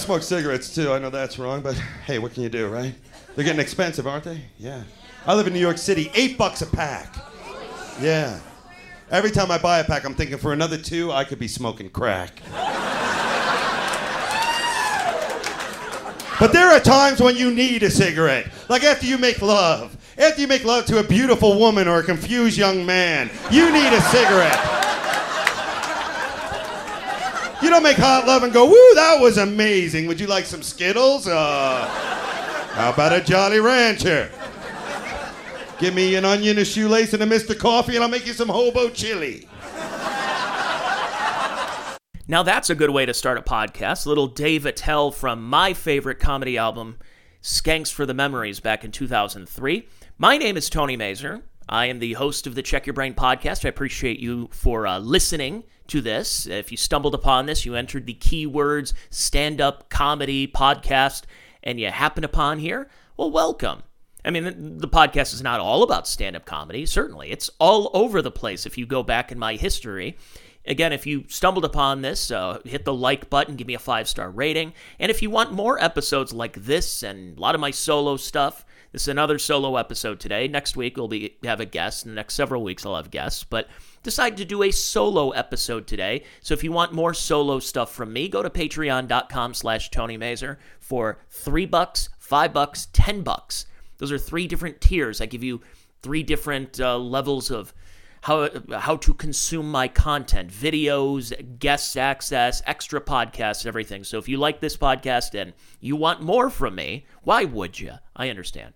I smoke cigarettes too. I know that's wrong, but hey, what can you do, right? They're getting expensive, aren't they? Yeah. I live in New York City. Eight bucks a pack. Yeah. Every time I buy a pack, I'm thinking for another two, I could be smoking crack. But there are times when you need a cigarette. Like after you make love. After you make love to a beautiful woman or a confused young man, you need a cigarette. You don't make hot love and go, woo, that was amazing. Would you like some Skittles? Uh, how about a Jolly Rancher? Give me an onion, a shoelace, and a Mr. Coffee, and I'll make you some hobo chili. Now that's a good way to start a podcast. Little Dave Attell from my favorite comedy album, Skanks for the Memories, back in 2003. My name is Tony Mazur. I am the host of the Check Your Brain podcast. I appreciate you for uh, listening to this. If you stumbled upon this, you entered the keywords stand up comedy podcast, and you happen upon here, well, welcome. I mean, the podcast is not all about stand up comedy, certainly. It's all over the place if you go back in my history. Again, if you stumbled upon this, uh, hit the like button, give me a five star rating. And if you want more episodes like this and a lot of my solo stuff, this is another solo episode today. Next week we'll be have a guest. In the next several weeks I'll have guests, but decided to do a solo episode today. So if you want more solo stuff from me, go to patreon.com slash Tony Mazur for three bucks, five bucks, ten bucks. Those are three different tiers. I give you three different uh, levels of how how to consume my content, videos, guest access, extra podcasts, everything. So if you like this podcast and you want more from me, why would you? I understand.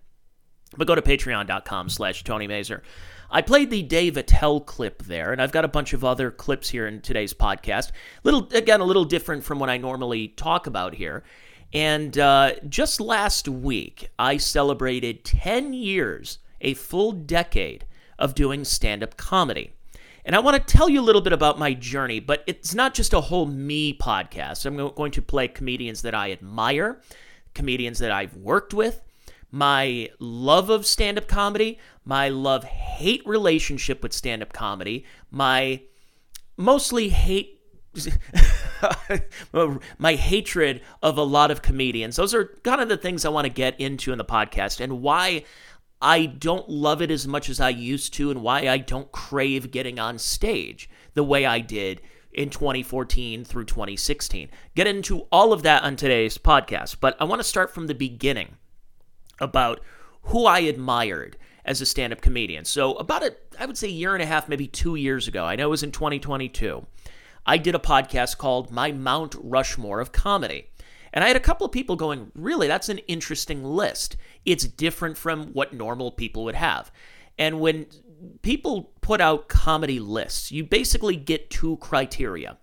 But go to patreon.com slash Tony Mazur. I played the Dave Attell clip there, and I've got a bunch of other clips here in today's podcast. Little again, a little different from what I normally talk about here. And uh, just last week, I celebrated 10 years, a full decade of doing stand up comedy. And I want to tell you a little bit about my journey, but it's not just a whole me podcast. I'm going to play comedians that I admire, comedians that I've worked with, my love of stand up comedy, my love hate relationship with stand up comedy, my mostly hate. my hatred of a lot of comedians. Those are kind of the things I want to get into in the podcast and why I don't love it as much as I used to and why I don't crave getting on stage the way I did in 2014 through 2016. Get into all of that on today's podcast, but I want to start from the beginning about who I admired as a stand up comedian. So, about a, I would say, a year and a half, maybe two years ago, I know it was in 2022, I did a podcast called My Mount Rushmore of Comedy. And I had a couple of people going, really, that's an interesting list. It's different from what normal people would have. And when people put out comedy lists, you basically get two criteria.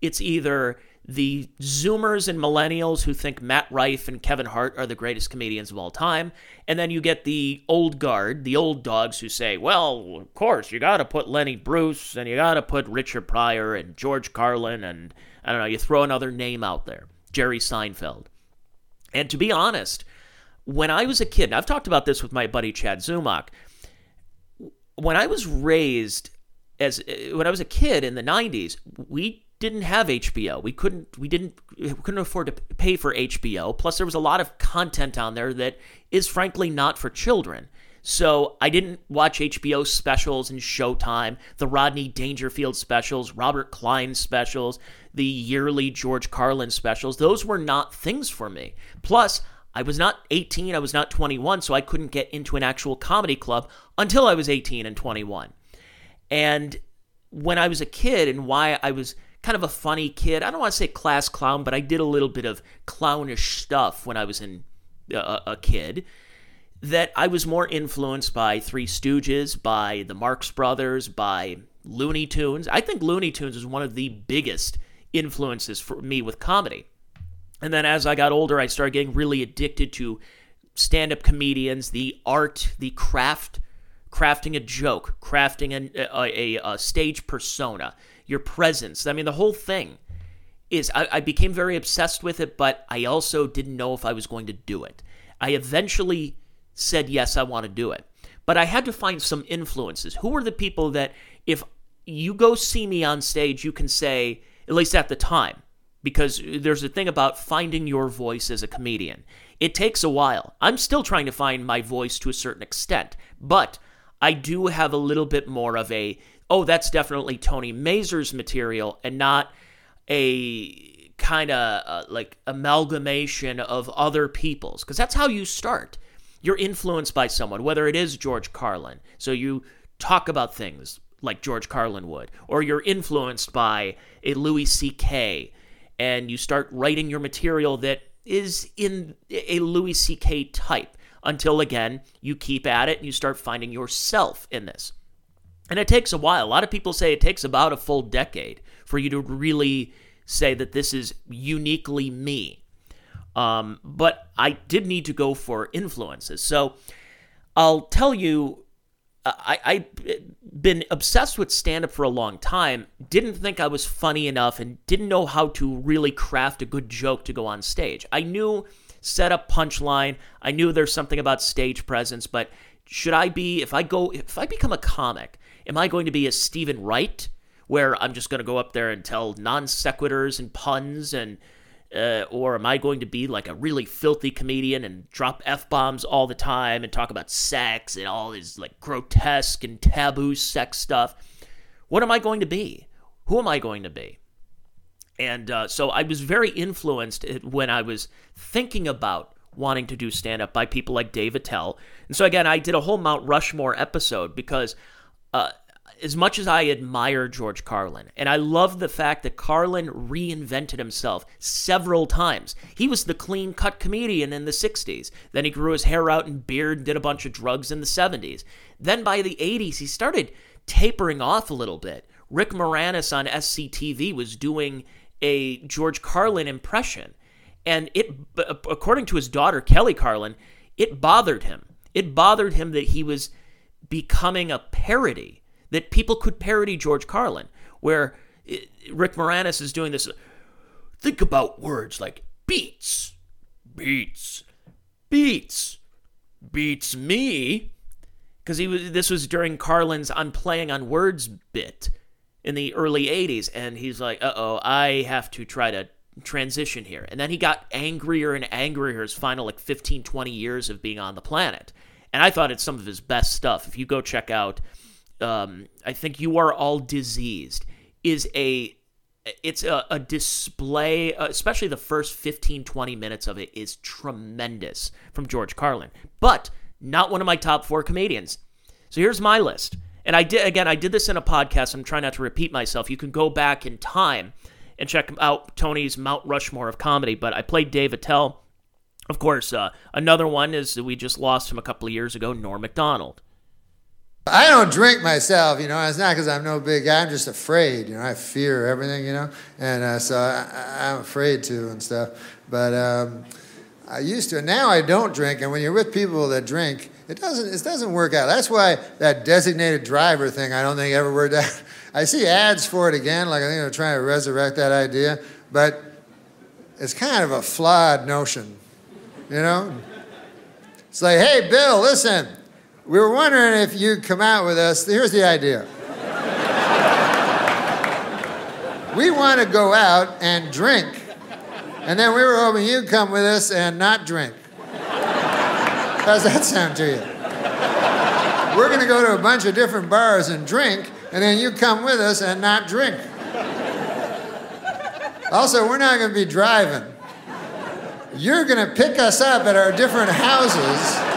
It's either the Zoomers and millennials who think Matt Rife and Kevin Hart are the greatest comedians of all time. And then you get the old guard, the old dogs who say, well, of course, you got to put Lenny Bruce and you got to put Richard Pryor and George Carlin and I don't know, you throw another name out there, Jerry Seinfeld. And to be honest, when I was a kid, I've talked about this with my buddy Chad Zumock. When I was raised as when I was a kid in the 90s, we didn't have HBO. We couldn't we didn't we couldn't afford to pay for HBO. Plus there was a lot of content on there that is frankly not for children. So I didn't watch HBO specials and Showtime, the Rodney Dangerfield specials, Robert Klein specials, the yearly George Carlin specials. Those were not things for me. Plus, I was not 18, I was not 21, so I couldn't get into an actual comedy club until I was 18 and 21. And when I was a kid and why I was kind of a funny kid. I don't want to say class clown, but I did a little bit of clownish stuff when I was in uh, a kid. That I was more influenced by Three Stooges, by the Marx Brothers, by Looney Tunes. I think Looney Tunes is one of the biggest influences for me with comedy. And then as I got older, I started getting really addicted to stand up comedians, the art, the craft, crafting a joke, crafting a, a, a stage persona your presence. I mean, the whole thing is I, I, became very obsessed with it, but I also didn't know if I was going to do it. I eventually said, yes, I want to do it. But I had to find some influences. Who are the people that, if you go see me on stage, you can say, at least at the time, because there's a thing about finding your voice as a comedian. It takes a while. I'm still trying to find my voice to a certain extent, but I do have a little bit more of a, oh, that's definitely Tony Mazur's material and not a kind of uh, like amalgamation of other people's, because that's how you start. You're influenced by someone, whether it is George Carlin. So you talk about things like George Carlin would, or you're influenced by a Louis C.K. and you start writing your material that is in a Louis C.K. type until again you keep at it and you start finding yourself in this. And it takes a while. A lot of people say it takes about a full decade for you to really say that this is uniquely me. Um, but I did need to go for influences. So I'll tell you I, I've been obsessed with stand up for a long time, didn't think I was funny enough, and didn't know how to really craft a good joke to go on stage. I knew set up punchline, I knew there's something about stage presence, but should I be, if I go, if I become a comic, am I going to be a Steven Wright, where I'm just going to go up there and tell non sequiturs and puns and uh, or am I going to be like a really filthy comedian and drop f bombs all the time and talk about sex and all this like grotesque and taboo sex stuff? What am I going to be? Who am I going to be? And uh, so I was very influenced when I was thinking about wanting to do stand up by people like Dave Attell. And so again, I did a whole Mount Rushmore episode because uh, as much as I admire George Carlin, and I love the fact that Carlin reinvented himself several times. He was the clean cut comedian in the 60s. Then he grew his hair out and beard and did a bunch of drugs in the 70s. Then by the 80s, he started tapering off a little bit. Rick Moranis on SCTV was doing a George Carlin impression. And it, according to his daughter, Kelly Carlin, it bothered him. It bothered him that he was becoming a parody that people could parody George Carlin, where Rick Moranis is doing this. Think about words like beats, beats, beats, beats me, because he was. This was during Carlin's "I'm playing on words" bit in the early '80s, and he's like, "Uh oh, I have to try to." transition here and then he got angrier and angrier his final like 15 20 years of being on the planet and i thought it's some of his best stuff if you go check out um, I think you are all diseased is a it's a, a display uh, especially the first 15 20 minutes of it is tremendous from george carlin but not one of my top four comedians. So here's my list. And i did again i did this in a podcast. I'm trying not to repeat myself. You can go back in time and check out tony's mount rushmore of comedy but i played dave attell. Of course uh, another one is we just lost him a couple of years ago norm macdonald I don't drink myself, you know. It's not because I'm no big guy. I'm just afraid, you know. I fear everything, you know, and uh, so I, am afraid to and stuff. But um, I used to. And now I don't drink, and when you're with people that drink, it doesn't it doesn't work out. That's why that designated driver thing I don't think ever worked out. I see ads for it again, like I think they're trying to resurrect that idea, but it's kind of a flawed notion, you know. It's like, hey, Bill, listen we were wondering if you'd come out with us. Here's the idea. we want to go out and drink. And then we were hoping you'd come with us and not drink. How's that sound to you? We're going to go to a bunch of different bars and drink, and then you come with us and not drink. Also, we're not going to be driving. You're going to pick us up at our different houses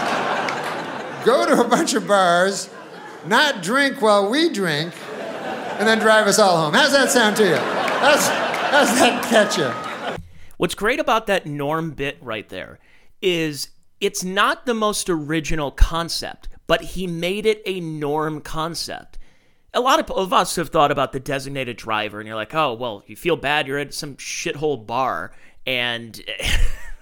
go to a bunch of bars, not drink while we drink, and then drive us all home. How's that sound to you? How's, how's that catch you? What's great about that norm bit right there is it's not the most original concept, but he made it a norm concept. A lot of us have thought about the designated driver, and you're like, oh, well, you feel bad, you're at some shithole bar, and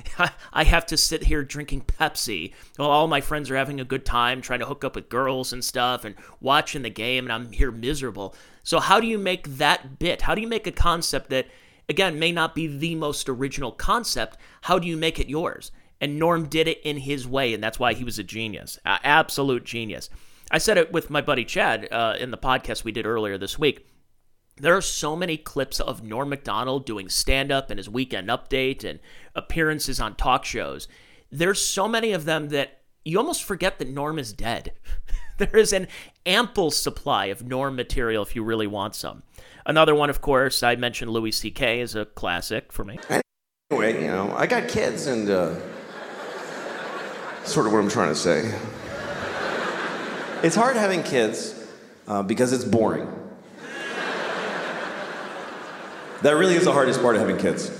I have to sit here drinking Pepsi while all my friends are having a good time trying to hook up with girls and stuff and watching the game, and I'm here miserable. So, how do you make that bit? How do you make a concept that, again, may not be the most original concept? How do you make it yours? And Norm did it in his way, and that's why he was a genius, a absolute genius. I said it with my buddy Chad uh, in the podcast we did earlier this week. There are so many clips of Norm MacDonald doing stand up and his weekend update and appearances on talk shows. There's so many of them that you almost forget that Norm is dead. there is an ample supply of Norm material if you really want some. Another one, of course, I mentioned Louis C.K. is a classic for me. Anyway, you know, I got kids, and uh, sort of what I'm trying to say. It's hard having kids uh, because it's boring. That really is the hardest part of having kids.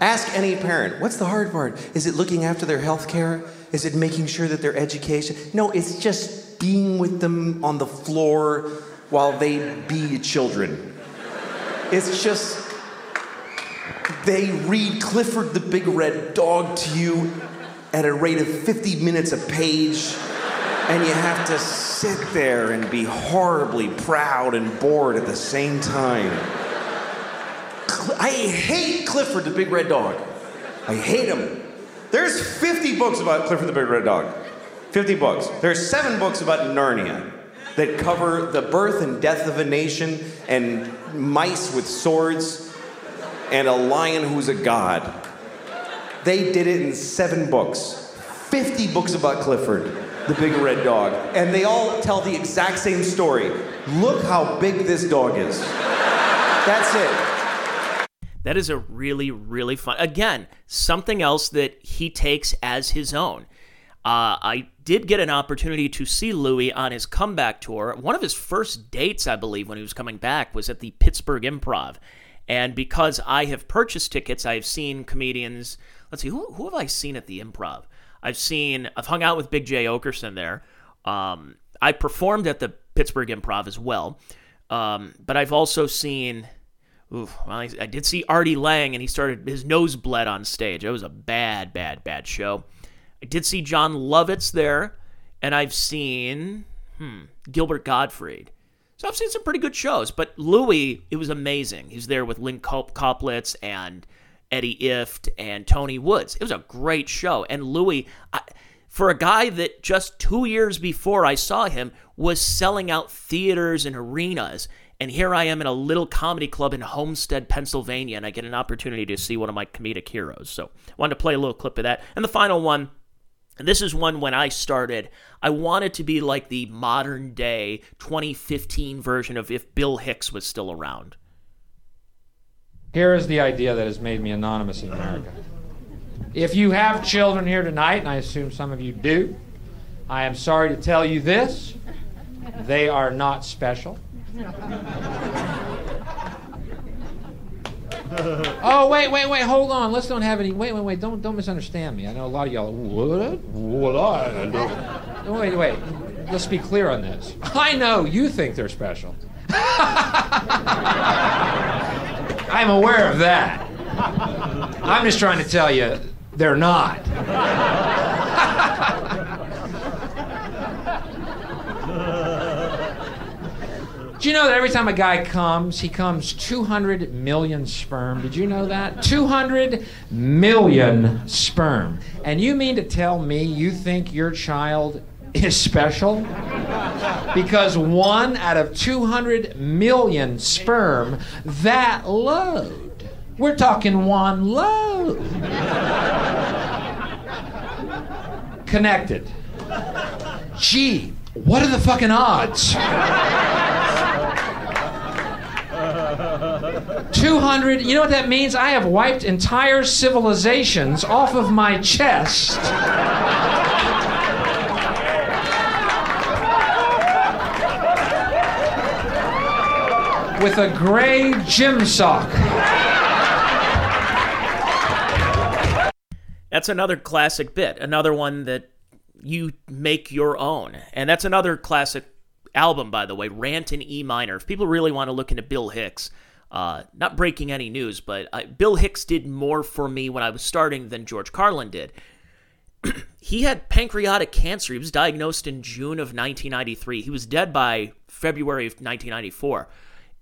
Ask any parent, what's the hard part? Is it looking after their health care? Is it making sure that their education? No, it's just being with them on the floor while they be children. It's just, they read Clifford the Big Red Dog to you at a rate of 50 minutes a page, and you have to sit there and be horribly proud and bored at the same time. I hate Clifford the Big Red Dog. I hate him. There's 50 books about Clifford the Big Red Dog. 50 books. There's seven books about Narnia that cover the birth and death of a nation and mice with swords and a lion who's a god. They did it in seven books. 50 books about Clifford, the big red dog. And they all tell the exact same story. Look how big this dog is. That's it. That is a really, really fun. Again, something else that he takes as his own. Uh, I did get an opportunity to see Louis on his comeback tour. One of his first dates, I believe, when he was coming back, was at the Pittsburgh Improv. And because I have purchased tickets, I've seen comedians. Let's see, who, who have I seen at the Improv? I've seen, I've hung out with Big Jay Oakerson there. Um, I performed at the Pittsburgh Improv as well. Um, but I've also seen Oof, well, I, did see Artie Lange, and he started his nose bled on stage. It was a bad, bad, bad show. I did see Jon Lovitz there, and I've seen hmm, Gilbert Gottfried. So I've seen some pretty good shows. But Louis, it was amazing. He's there with Lynn Koplitz and Eddie Ifft and Tony Woods. It was a great show. And Louis, I, for a guy that just two years before I saw him was selling out theaters and arenas and here I am in a little comedy club in Homestead, Pennsylvania, and I get an opportunity to see one of my comedic heroes. So I wanted to play a little clip of that. And the final one, this is one when I started, I wanted to be like the modern day 2015 version of if Bill Hicks was still around. Here is the idea that has made me anonymous in America. If you have children here tonight, and I assume some of you do, I am sorry to tell you this they are not special. oh wait, wait, wait! Hold on. Let's don't have any. Wait, wait, wait! Don't don't misunderstand me. I know a lot of y'all. What? What? I wait, wait. Let's be clear on this. I know you think they're special. I'm aware of that. I'm just trying to tell you they're not. Do you know that every time a guy comes, he comes 200 million sperm? Did you know that? 200 million sperm. And you mean to tell me you think your child is special? Because one out of 200 million sperm, that load. We're talking one load. Connected. Gee, what are the fucking odds? 200, you know what that means? I have wiped entire civilizations off of my chest. with a gray gym sock. That's another classic bit, another one that you make your own. And that's another classic album, by the way, Rant in E minor. If people really want to look into Bill Hicks, uh, not breaking any news, but uh, Bill Hicks did more for me when I was starting than George Carlin did. he had pancreatic cancer. He was diagnosed in June of 1993. He was dead by February of 1994.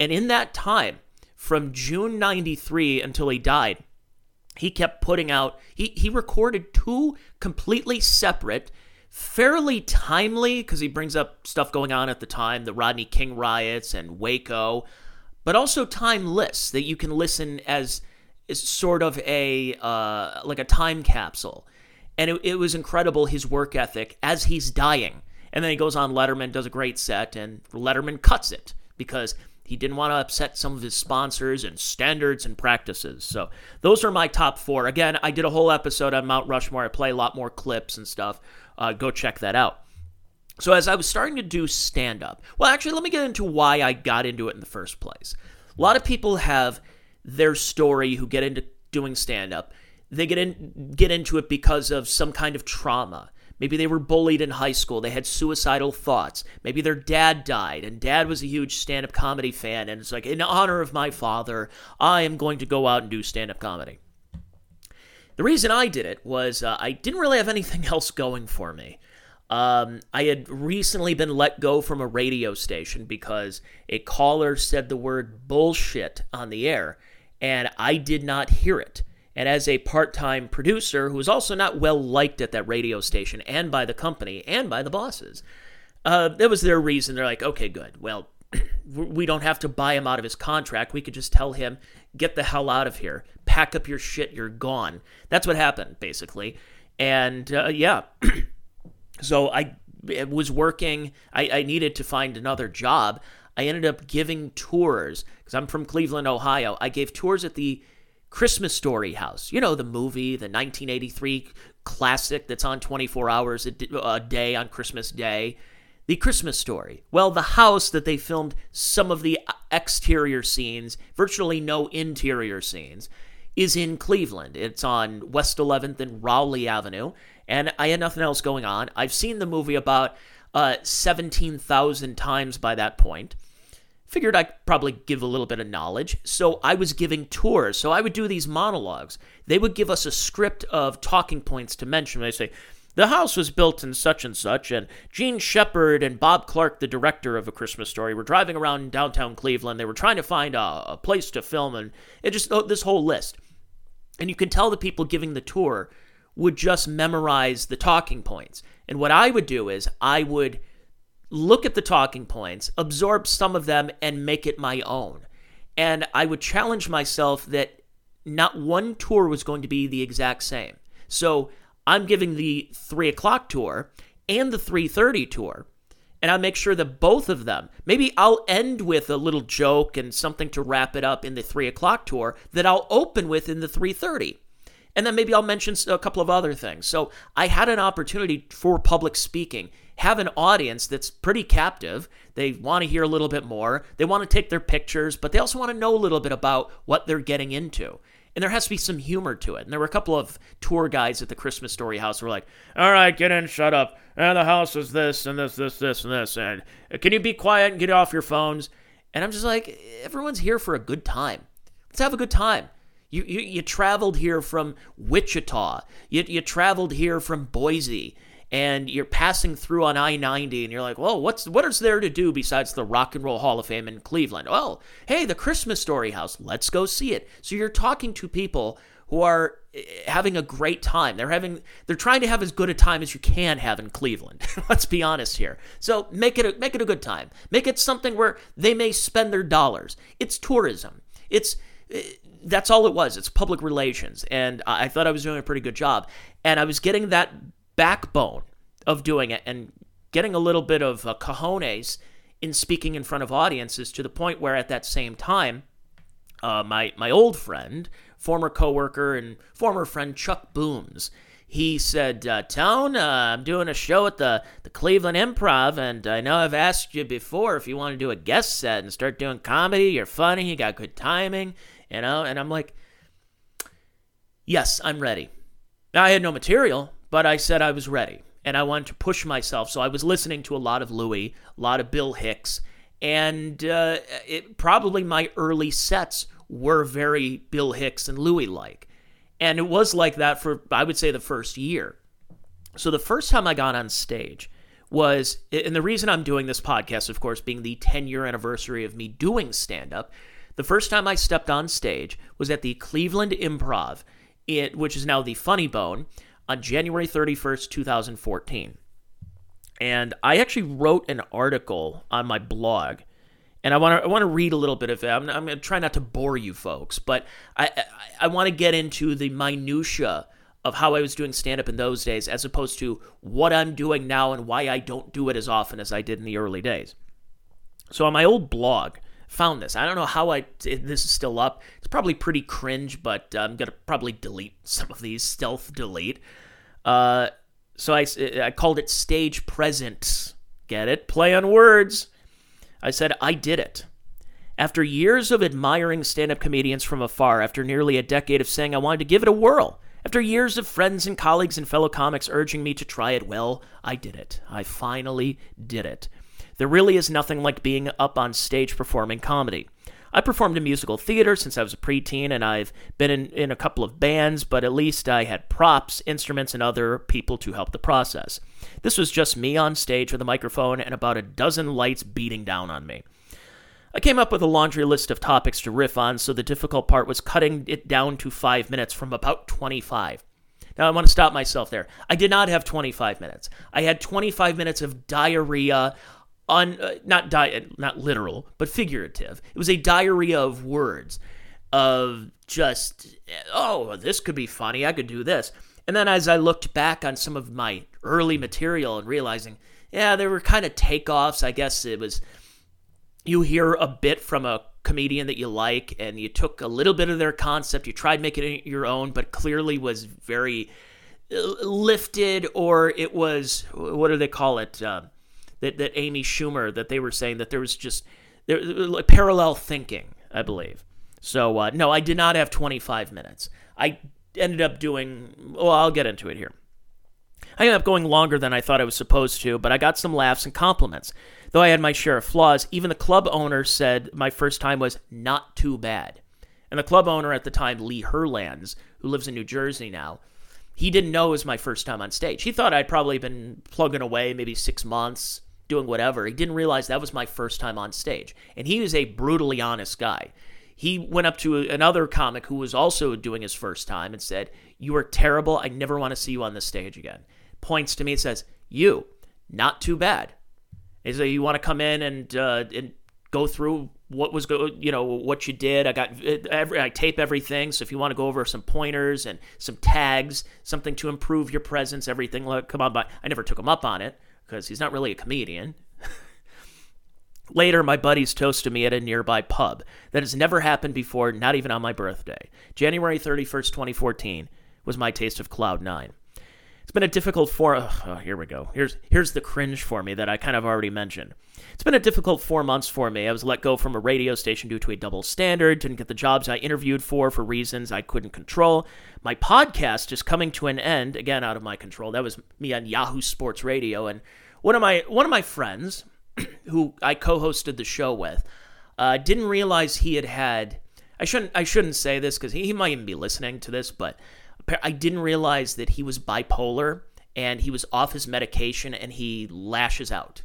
And in that time, from June 93 until he died, he kept putting out, he, he recorded two completely separate, fairly timely, because he brings up stuff going on at the time the Rodney King riots and Waco but also timeless that you can listen as, sort of a uh, like a time capsule. And it, it was incredible his work ethic as he's dying. And then he goes on Letterman, does a great set, and Letterman cuts it because he didn't want to upset some of his sponsors and standards and practices. So those are my top four. Again, I did a whole episode on Mount Rushmore. I play a lot more clips and stuff. Uh, go check that out. So as I was starting to do stand up, well, actually, let me get into why I got into it in the first place. A lot of people have their story who get into doing stand up. They get in get into it because of some kind of trauma. Maybe they were bullied in high school. They had suicidal thoughts. Maybe their dad died, and dad was a huge stand up comedy fan. And it's like, in honor of my father, I am going to go out and do stand up comedy. The reason I did it was uh, I didn't really have anything else going for me. Um, I had recently been let go from a radio station because a caller said the word bullshit on the air, and I did not hear it. And as a part time producer who was also not well liked at that radio station and by the company and by the bosses, uh, that was their reason. They're like, okay, good. Well, we don't have to buy him out of his contract. We could just tell him, get the hell out of here, pack up your shit, you're gone. That's what happened, basically. And uh, yeah, so I was working, I, I needed to find another job. I ended up giving tours because I'm from Cleveland, Ohio. I gave tours at the Christmas Story House. You know, the movie, the 1983 classic that's on 24 hours a, day on Christmas Day. The Christmas Story. Well, the house that they filmed some of the exterior scenes, virtually no interior scenes, is in Cleveland. It's on West 11th and Rowley Avenue, and I had nothing else going on. I've seen the movie about uh, 17,000 times by that point figured I'd probably give a little bit of knowledge. So I was giving tours. So I would do these monologues. They would give us a script of talking points to mention. They say, the house was built in such and such, and Jean Shepherd and Bob Clark, the director of A Christmas Story, were driving around downtown Cleveland. They were trying to find a, a place to film, and it just oh, this whole list. And you can tell the people giving the tour would just memorize the talking points. And what I would do is I would look at the talking points, absorb some of them, and make it my own. And I would challenge myself that not one tour was going to be the exact same. So I'm giving the three o'clock tour and the 3:30 tour, and I make sure that both of them. Maybe I'll end with a little joke and something to wrap it up in the three o'clock tour that I'll open with in the 3:30 and then maybe I'll mention a couple of other things. So I had an opportunity for public speaking, have an audience that's pretty captive. They want to hear a little bit more. They want to take their pictures, but they also want to know a little bit about what they're getting into. And there has to be some humor to it. And there were a couple of tour guides at the Christmas Story house who were like, all right, get in, shut up. And the house is this and this, this, this, and this. And uh, can you be quiet and get off your phones? And I'm just like, everyone's here for a good time. Let's have a good time. You, you, you traveled here from Wichita. You, you traveled here from Boise. And you're passing through on I 90, and you're like, well, what's, what is there to do besides the Rock and Roll Hall of Fame in Cleveland? Well, hey, the Christmas Story House. Let's go see it. So you're talking to people who are eh, having a great time. They're having they're trying to have as good a time as you can have in Cleveland. Let's be honest here. So make it a, make it a good time. Make it something where they may spend their dollars. It's tourism. It's eh, that's all it was. It's public relations. And I thought I was doing a pretty good job. And I was getting that backbone of doing it and getting a little bit of uh, cojones in speaking in front of audiences to the point where at that same time, uh, my, my old friend, former coworker and former friend Chuck Booms, he said, uh, Tone, uh, I'm doing a show at the, the Cleveland Improv, and I know I've asked you before if you want to do a guest set and start doing comedy. You're funny, you got good timing you know? And I'm like, yes, I'm ready. Now, I had no material, but I said I was ready and I wanted to push myself. So I was listening to a lot of Louis, a lot of Bill Hicks, and uh, it, probably my early sets were very Bill Hicks and Louis like. And it was like that for, I would say, the first year. So the first time I got on stage was, and the reason I'm doing this podcast, of course, being the 10 year anniversary of me doing stand up, the first time I stepped on stage was at the Cleveland Improv, it, which is now the Funny Bone, on January 31st, 2014. And I actually wrote an article on my blog, and I want to I want to read a little bit of it. I'm, I'm going to try not to bore you folks, but I I, I want to get into the minutia of how I was doing stand up in those days, as opposed to what I'm doing now and why I don't do it as often as I did in the early days. So on my old blog, found this. I don't know how I this is still up. It's probably pretty cringe, but I'm gonna probably delete some of these stealth delete. Uh, so I I called it stage present. Get it? Play on words. I said I did it. After years of admiring stand up comedians from afar, after nearly a decade of saying I wanted to give it a whirl, after years of friends and colleagues and fellow comics urging me to try it, well, I did it. I finally did it. There really is nothing like being up on stage performing comedy. I performed in musical theater since I was a preteen, and I've been in, in a couple of bands, but at least I had props, instruments, and other people to help the process. This was just me on stage with a microphone and about a dozen lights beating down on me. I came up with a laundry list of topics to riff on, so the difficult part was cutting it down to five minutes from about 25. Now, I want to stop myself there. I did not have 25 minutes. I had 25 minutes of diarrhea, on uh, not diet, not literal, but figurative. It was a diarrhea of words, of just oh, this could be funny. I could do this. And then as I looked back on some of my early material and realizing, yeah, there were kind of takeoffs. I guess it was you hear a bit from a comedian that you like and you took a little bit of their concept, you tried making it your own, but clearly was very uh, lifted or it was what do they call it? Uh, that, that Amy Schumer that they were saying that there was just there like parallel thinking, I believe. So uh, no, I did not have 25 minutes. I ended up doing. Well, I'll get into it here. I ended up going longer than I thought I was supposed to, but I got some laughs and compliments. Though I had my share of flaws, even the club owner said my first time was not too bad. And the club owner at the time, Lee Herlands, who lives in New Jersey now, he didn't know it was my first time on stage. He thought I'd probably been plugging away maybe six months, doing whatever. He didn't realize that was my first time on stage. And he was a brutally honest guy. He went up to another comic who was also doing his first time and said, You are terrible. I never want to see you on the stage again. Points to me and says, You, not too bad. He said, You want to come in and, uh, and go through what was go you know what you did i got every i tape everything so if you want to go over some pointers and some tags something to improve your presence everything come on by i never took him up on it because he's not really a comedian. Later, my buddies toasted me at a nearby pub. That has never happened before, not even on my birthday. January 31st, 2014 was my taste of Cloud 9. It's been a difficult four. Oh, here we go. Here's here's the cringe for me that I kind of already mentioned. It's been a difficult four months for me. I was let go from a radio station due to a double standard. Didn't get the jobs I interviewed for for reasons I couldn't control. My podcast is coming to an end again, out of my control. That was me on Yahoo Sports Radio, and one of my one of my friends, who I co-hosted the show with, uh, didn't realize he had had. I shouldn't I shouldn't say this because he, he might even be listening to this, but I didn't realize that he was bipolar and he was off his medication and he lashes out.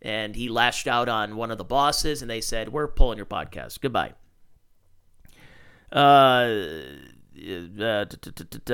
And he lashed out on one of the bosses and they said, We're pulling your podcast. Goodbye. Uh, uh,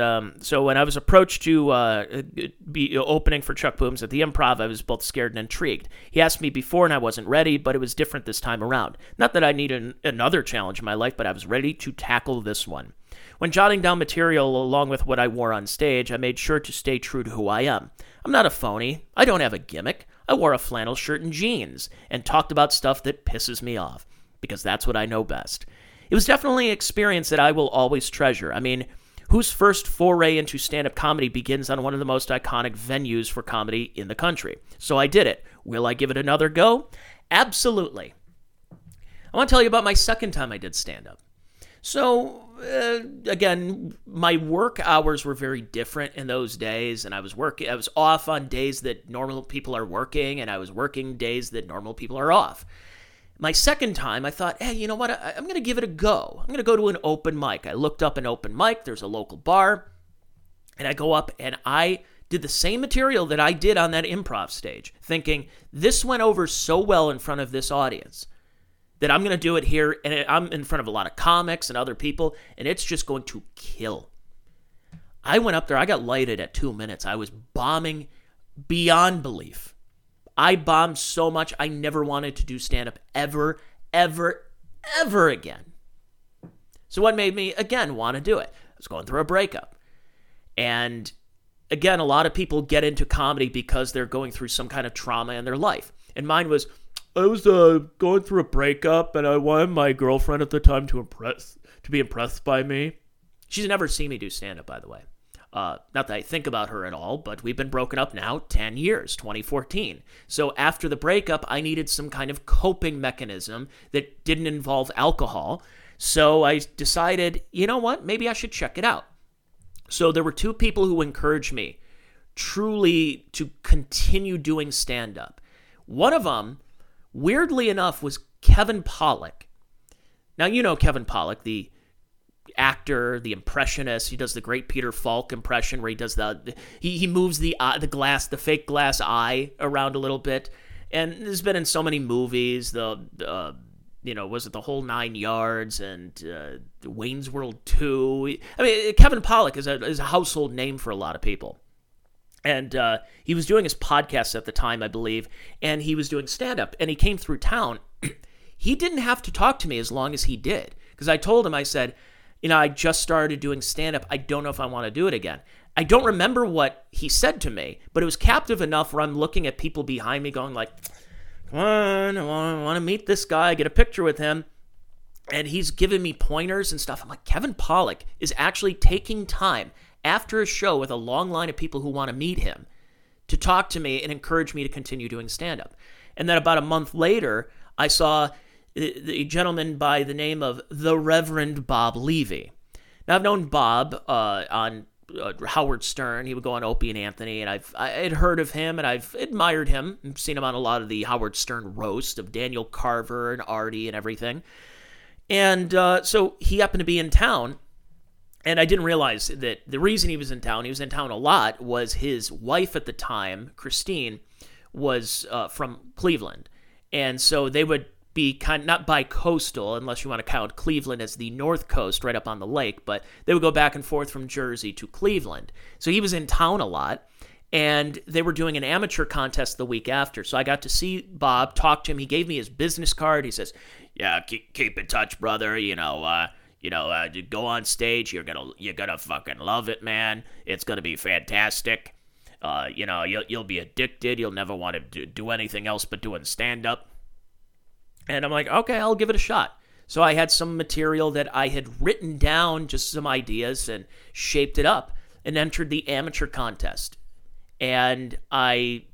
um, so when I was approached to uh, be opening for Chuck Booms at the Improv, I was both scared and intrigued. He asked me before, and I wasn't ready, but it was different this time around. Not that I needed another challenge in my life, but I was ready to tackle this one. When jotting down material along with what I wore on stage, I made sure to stay true to who I am. I'm not a phony. I don't have a gimmick. I wore a flannel shirt and jeans and talked about stuff that pisses me off because that's what I know best. It was definitely an experience that I will always treasure. I mean, whose first foray into stand up comedy begins on one of the most iconic venues for comedy in the country? So I did it. Will I give it another go? Absolutely. I want to tell you about my second time I did stand up. So, uh, again, my work hours were very different in those days, and I was working. I was off on days that normal people are working, and I was working days that normal people are off. My second time, I thought, hey, you know what? I, am going to give it a go. I'm going to go to an open mic. I looked up an open mic. There's a local bar, and I go up and I did the same material that I did on that improv stage, thinking this went over so well in front of this audience that I'm going to do it here, and I'm in front of a lot of comics and other people, and it's just going to kill. I went up there, I got lighted at two minutes. I was bombing beyond belief. I bombed so much, I never wanted to do stand up ever, ever, ever again. So, what made me, again, want to do it? I was going through a breakup. And again, a lot of people get into comedy because they're going through some kind of trauma in their life. And mine was, I was uh, going through a breakup and I wanted my girlfriend at the time to impress, to be impressed by me. She's never seen me do stand up, by the way. Uh, not that I think about her at all, but we've been broken up now 10 years, 2014. So after the breakup, I needed some kind of coping mechanism that didn't involve alcohol. So I decided, you know what? Maybe I should check it out. So there were two people who encouraged me truly to continue doing stand up. One of them, weirdly enough, was Kevin Pollak. Now, you know Kevin Pollak, the actor, the impressionist. He does the great Peter Falk impression where he does the he, he moves the eye, the glass, the fake glass eye around a little bit. And has been in so many movies. The uh, you know was it the whole nine yards and uh, Wayne's World two. I mean, Kevin Pollak is a is a household name for a lot of people. And uh, he was doing his podcast at the time, I believe, and he was doing stand up. And he came through town. he didn't have to talk to me as long as he did because I told him, I said, you know, I just started doing stand up. I don't know if I want to do it again. I don't remember what he said to me, but it was captive enough where I'm looking at people behind me going like, come on, I want to meet this guy, get a picture with him. And he's giving me pointers and stuff. I'm like, Kevin Pollak is actually taking time after a show with a long line of people who want to meet him to talk to me and encourage me to continue doing stand up. And then about a month later, I saw the gentleman by the name of the Reverend Bob Levy. Now, I've known Bob uh, on uh, Howard Stern. He would go on Opie and Anthony, and I've I had heard of him and I've admired him. I've seen him on a lot of the Howard Stern roast of Daniel Carver and Artie and everything. And uh, so he happened to be in town, and I didn't realize that the reason he was in town, he was in town a lot, was his wife at the time, Christine, was uh, from Cleveland, and so they would be kind not by coastal unless you want to count Cleveland as the north coast right up on the lake, but they would go back and forth from Jersey to Cleveland. So he was in town a lot and they were doing an amateur contest the week after. So I got to see Bob, talk to him. He gave me his business card. He says, "Yeah, keep, keep in touch, brother. You know, uh, you know, uh, go on stage. You're gonna you're gonna fucking love it, man. It's gonna be fantastic. Uh, you know, you'll you'll be addicted. You'll never want to do, do anything else but doing stand up." And I'm like, okay, I'll give it a shot. So I had some material that I had written down, just some ideas, and shaped it up and entered the amateur contest. And I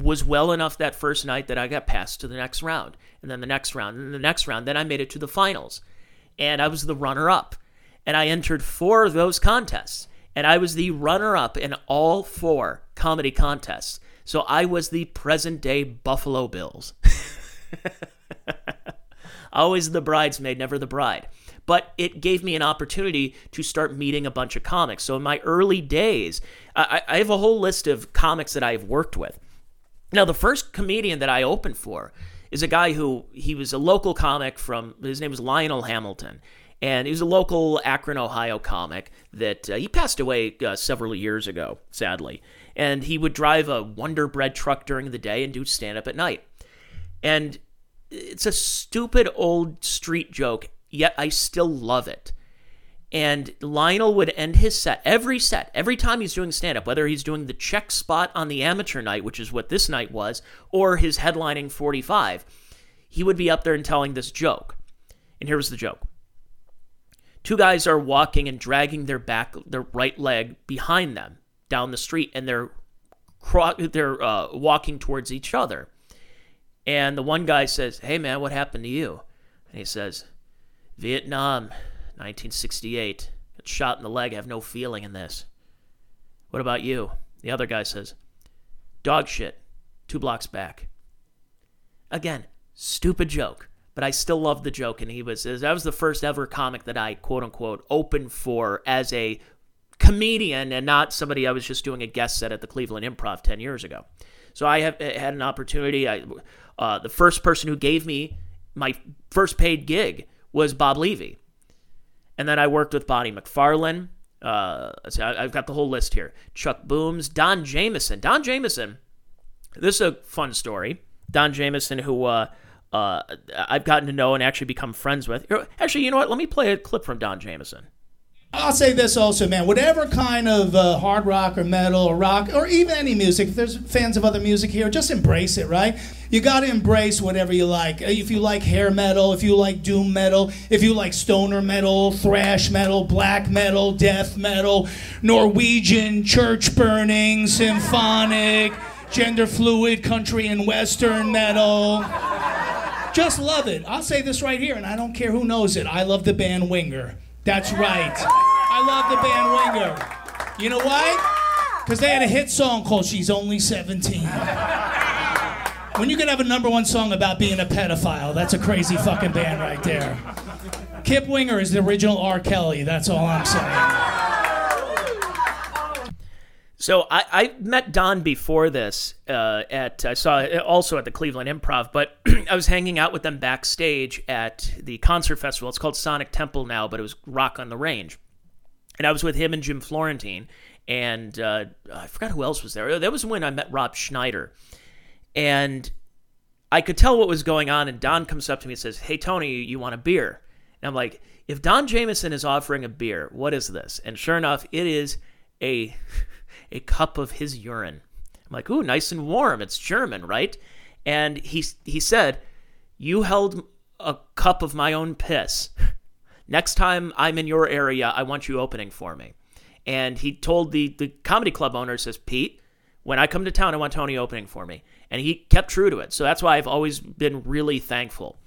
was well enough that first night that I got passed to the next round, and then the next round, and the next round. Then I made it to the finals, and I was the runner up. And I entered four of those contests, and I was the runner up in all four comedy contests. So I was the present day Buffalo Bills. Always the bridesmaid, never the bride. But it gave me an opportunity to start meeting a bunch of comics. So in my early days, I, I have a whole list of comics that I've worked with. Now, the first comedian that I opened for is a guy who he was a local comic from, his name was Lionel Hamilton. And he was a local Akron, Ohio comic that uh, he passed away uh, several years ago, sadly. And he would drive a Wonder Bread truck during the day and do stand up at night. And it's a stupid old street joke, yet I still love it. And Lionel would end his set, every set, every time he's doing stand up, whether he's doing the check spot on the amateur night, which is what this night was, or his headlining 45, he would be up there and telling this joke. And here was the joke Two guys are walking and dragging their back, their right leg behind them down the street, and they're, they're uh, walking towards each other. And the one guy says, Hey, man, what happened to you? And he says, Vietnam, 1968. Got shot in the leg. I have no feeling in this. What about you? The other guy says, Dog shit, two blocks back. Again, stupid joke, but I still love the joke. And he was, that was the first ever comic that I, quote unquote, opened for as a comedian and not somebody I was just doing a guest set at the Cleveland Improv 10 years ago. So I have had an opportunity. I uh, the first person who gave me my first paid gig was Bob Levy. And then I worked with Bonnie McFarlane. Uh, I've got the whole list here. Chuck Booms, Don Jamieson. Don Jamieson this is a fun story. Don Jamieson, who uh, uh, I've gotten to know and actually become friends with. Actually, you know what? Let me play a clip from Don Jamieson. I'll say this also, man. Whatever kind of uh, hard rock or metal or rock or even any music, if there's fans of other music here, just embrace it, right? You got to embrace whatever you like. If you like hair metal, if you like doom metal, if you like stoner metal, thrash metal, black metal, death metal, Norwegian, church burning, symphonic, gender fluid, country and western metal. Just love it. I'll say this right here, and I don't care who knows it. I love the band Winger. That's right. I love the band Winger. You know why? Because they had a hit song called She's Only 17. When you can have a number one song about being a pedophile, that's a crazy fucking band right there. Kip Winger is the original R. Kelly, that's all I'm saying. So I, I, met Don before this uh, at I saw also at the Cleveland Improv, but I was hanging out with them backstage at the concert festival. It's called Sonic Temple now, but it was Rock on the Range, and I was with him and Jim Florentine, and uh, I forgot who else was there. That was when I met Rob Schneider, and I could tell what was going on. And Don comes up to me and says, "Hey Tony, you want a beer?" And I'm like, "If Don Jamieson is offering a beer, what is this?" And sure enough, it is a a cup of his urine. I'm like, ooh, nice and warm. It's German, right? And he he said, "You held a cup of my own piss. Next time I'm in your area, I want you opening for me." And he told the the comedy club owner, says, "Pete, when I come to town, I want Tony opening for me." And he kept true to it. So that's why I've always been really thankful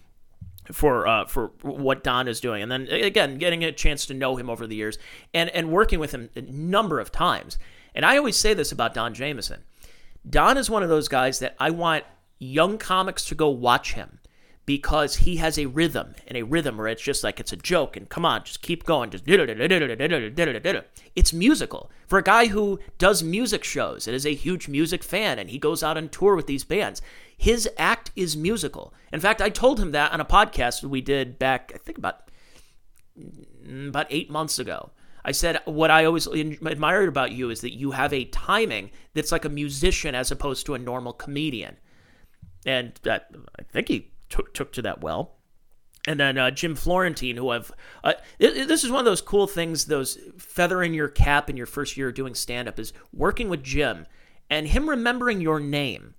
for uh, for what Don is doing. And then again, getting a chance to know him over the years and and working with him a number of times. And I always say this about Don Jamieson. Don is one of those guys that I want young comics to go watch him because he has a rhythm and a rhythm where it's just like it's a joke and come on, just keep going. Just it's musical. For a guy who does music shows and is a huge music fan and he goes out on tour with these bands, his act is musical. In fact, I told him that on a podcast we did back, I think about mm, about eight months ago. I said what I always admired about you is that you have a timing that's like a musician as opposed to a normal comedian, and that I think he took took to that well. And then uh, Jim Florentine, who I've uh, it, this is one of those cool things, those feather in your cap in your first year doing stand up is working with Jim and him remembering your name.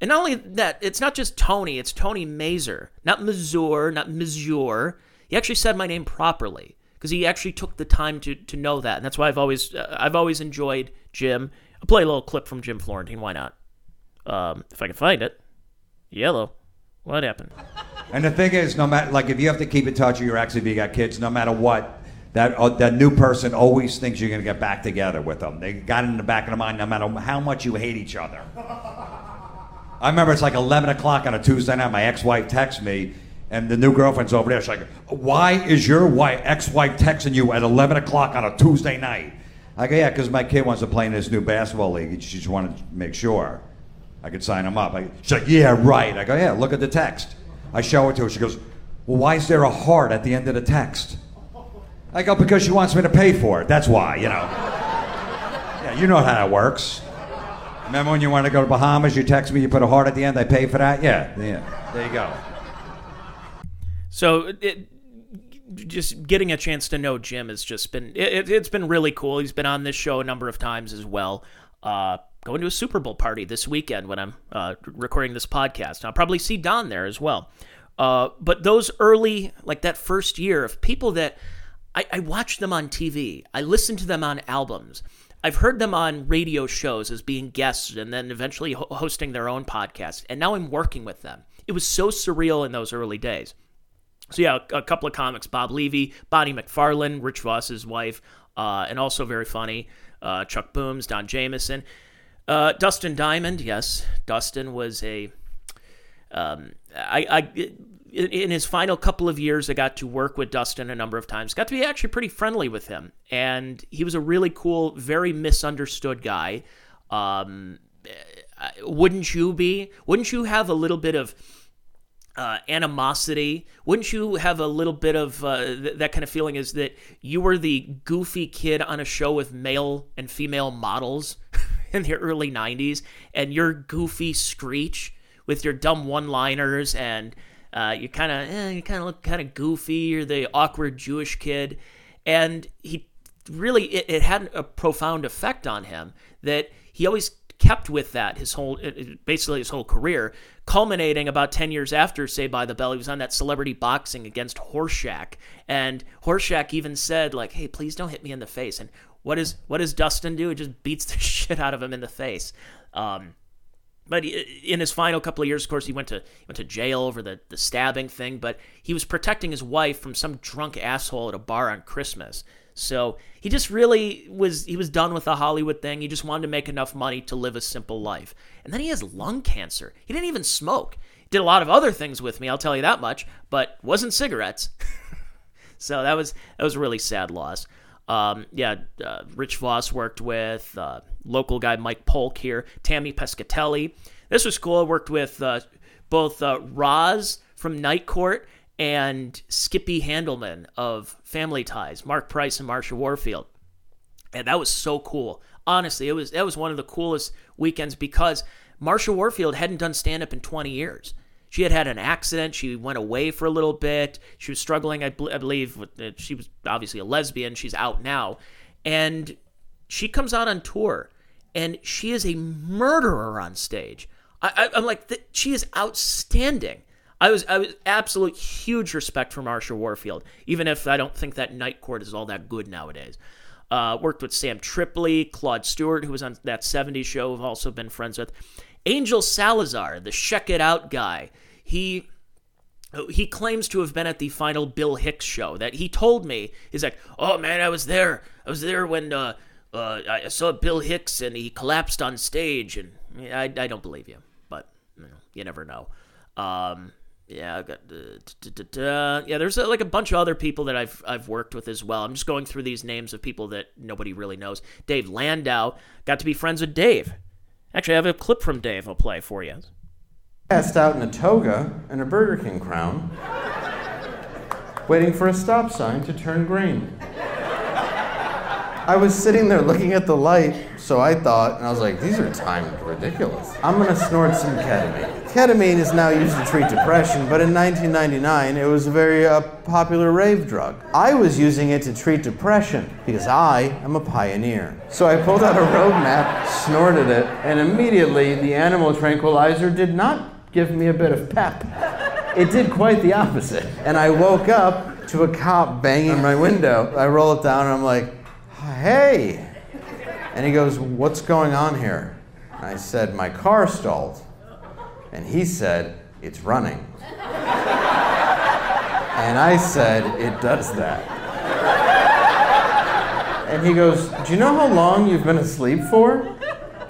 And not only that, it's not just Tony, it's Tony Mazer, not Mazur, not Mazur. He actually said my name properly because he actually took the time to to know that, and that's why I've always uh, I've always enjoyed Jim. I'll play a little clip from Jim Florentine. Why not? Um, if I can find it. Yellow. What happened? And the thing is, no matter like if you have to keep in touch with your ex if you got kids, no matter what, that uh, that new person always thinks you're gonna get back together with them. They got it in the back of their mind, no matter how much you hate each other. I remember it's like 11 o'clock on a Tuesday night. My ex-wife texts me and the new girlfriend's over there. She's like, "Why is your wife, ex-wife, texting you at 11 o'clock on a Tuesday night?" I go, "Yeah, because my kid wants to play in this new basketball league. She just wanted to make sure I could sign him up." I, she's like, "Yeah, right." I go, "Yeah, look at the text." I show it to her. She goes, "Well, why is there a heart at the end of the text?" I go, "Because she wants me to pay for it. That's why, you know." yeah, you know how it works. Remember when you wanted to go to Bahamas? You text me, you put a heart at the end. I pay for that. Yeah, yeah. There you go. So it, just getting a chance to know Jim has just been it, has been really cool. He's been on this show a number of times as well. Uh, going to a Super Bowl party this weekend when I'm uh, recording this podcast. I'll probably see Don there as well. Uh, but those early, like that first year of people that I, I watched them on TV, I listened to them on albums. I've heard them on radio shows as being guests and then eventually ho- hosting their own podcast. And now I'm working with them. It was so surreal in those early days. So yeah, a, couple of comics: Bob Levy, Bonnie McFarlane, Rich Voss's wife, uh, and also very funny, uh, Chuck Booms, Don Jamieson, uh, Dustin Diamond. Yes, Dustin was a. Um, I, I in his final couple of years, I got to work with Dustin a number of times. Got to be actually pretty friendly with him, and he was a really cool, very misunderstood guy. Um, wouldn't you be? Wouldn't you have a little bit of uh, animosity? Wouldn't you have a little bit of uh, th- that kind of feeling? Is that you were the goofy kid on a show with male and female models? in the early 90s and you're goofy Screech with your dumb one-liners and uh, you kind of eh, you kind of look kind of goofy. You're the awkward Jewish kid, and he really it, it had a profound effect on him that he always kept with that his whole basically his whole career, culminating about 10 years after Saved by the Bell. He was on that celebrity boxing against Horshack. And Horshack even said, like, hey, please don't hit me in the face. And what is what does Dustin do? He just beats the shit out of him in the face. Um, but in his final couple of years, of course, he went to went to jail over the, the stabbing thing. But he was protecting his wife from some drunk asshole at a bar on Christmas. So he just really was he was done with the Hollywood thing. He just wanted to make enough money to live a simple life. And then he has lung cancer. He didn't even smoke. Did a lot of other things with me, I'll tell you that much, but wasn't cigarettes. so that was that was a really sad loss. Um, yeah, uh, Rich Voss worked with uh, local guy Mike Polk here, Tammy Pescatelli. This was cool. I worked with uh, both uh, Roz from Night Court and Skippy Handelman of Family Ties, Mark Price and Marsha Warfield. And that was so cool. Honestly, it was that was one of the coolest weekends because Marsha Warfield hadn't done stand up in 20 years. She had had an accident. She went away for a little bit. She was struggling, I, bl- I believe. With, uh, she was obviously a lesbian. She's out now. And she comes out on tour, and she is a murderer on stage. I, am like, she is outstanding. I was, I was absolute huge respect for Marsha Warfield, even if I don't think that Night Court is all that good nowadays. Uh, worked with Sam Tripoli, Claude Stuart, who was on that 70s show, I've also been friends with. Angel Salazar, the check it out guy, he he claims to have been at the final Bill Hicks show. That he told me he's like, "Oh man, I was there. I was there when uh, uh, I saw Bill Hicks and he collapsed on stage." And I, I don't believe you, but you, know, you never know. Um, yeah, I've got uh, yeah. There's uh, like a bunch of other people that I've I've worked with as well. I'm just going through these names of people that nobody really knows. Dave Landau got to be friends with Dave. Actually, I have a clip from Dave I'll play for you. Passed out in a toga and a Burger King crown, waiting for a stop sign to turn green. I was sitting there looking at the light, so I thought, and I was like, these are timed ridiculous. I'm gonna snort some ketamine. Ketamine is now used to treat depression, but in 1999 it was a very uh, popular rave drug. I was using it to treat depression because I am a pioneer. So I pulled out a roadmap, snorted it, and immediately the animal tranquilizer did not give me a bit of pep. It did quite the opposite. And I woke up to a cop banging my window. I roll it down and I'm like, hey. And he goes, what's going on here? And I said, my car stalled. And he said, It's running. and I said, It does that. And he goes, Do you know how long you've been asleep for?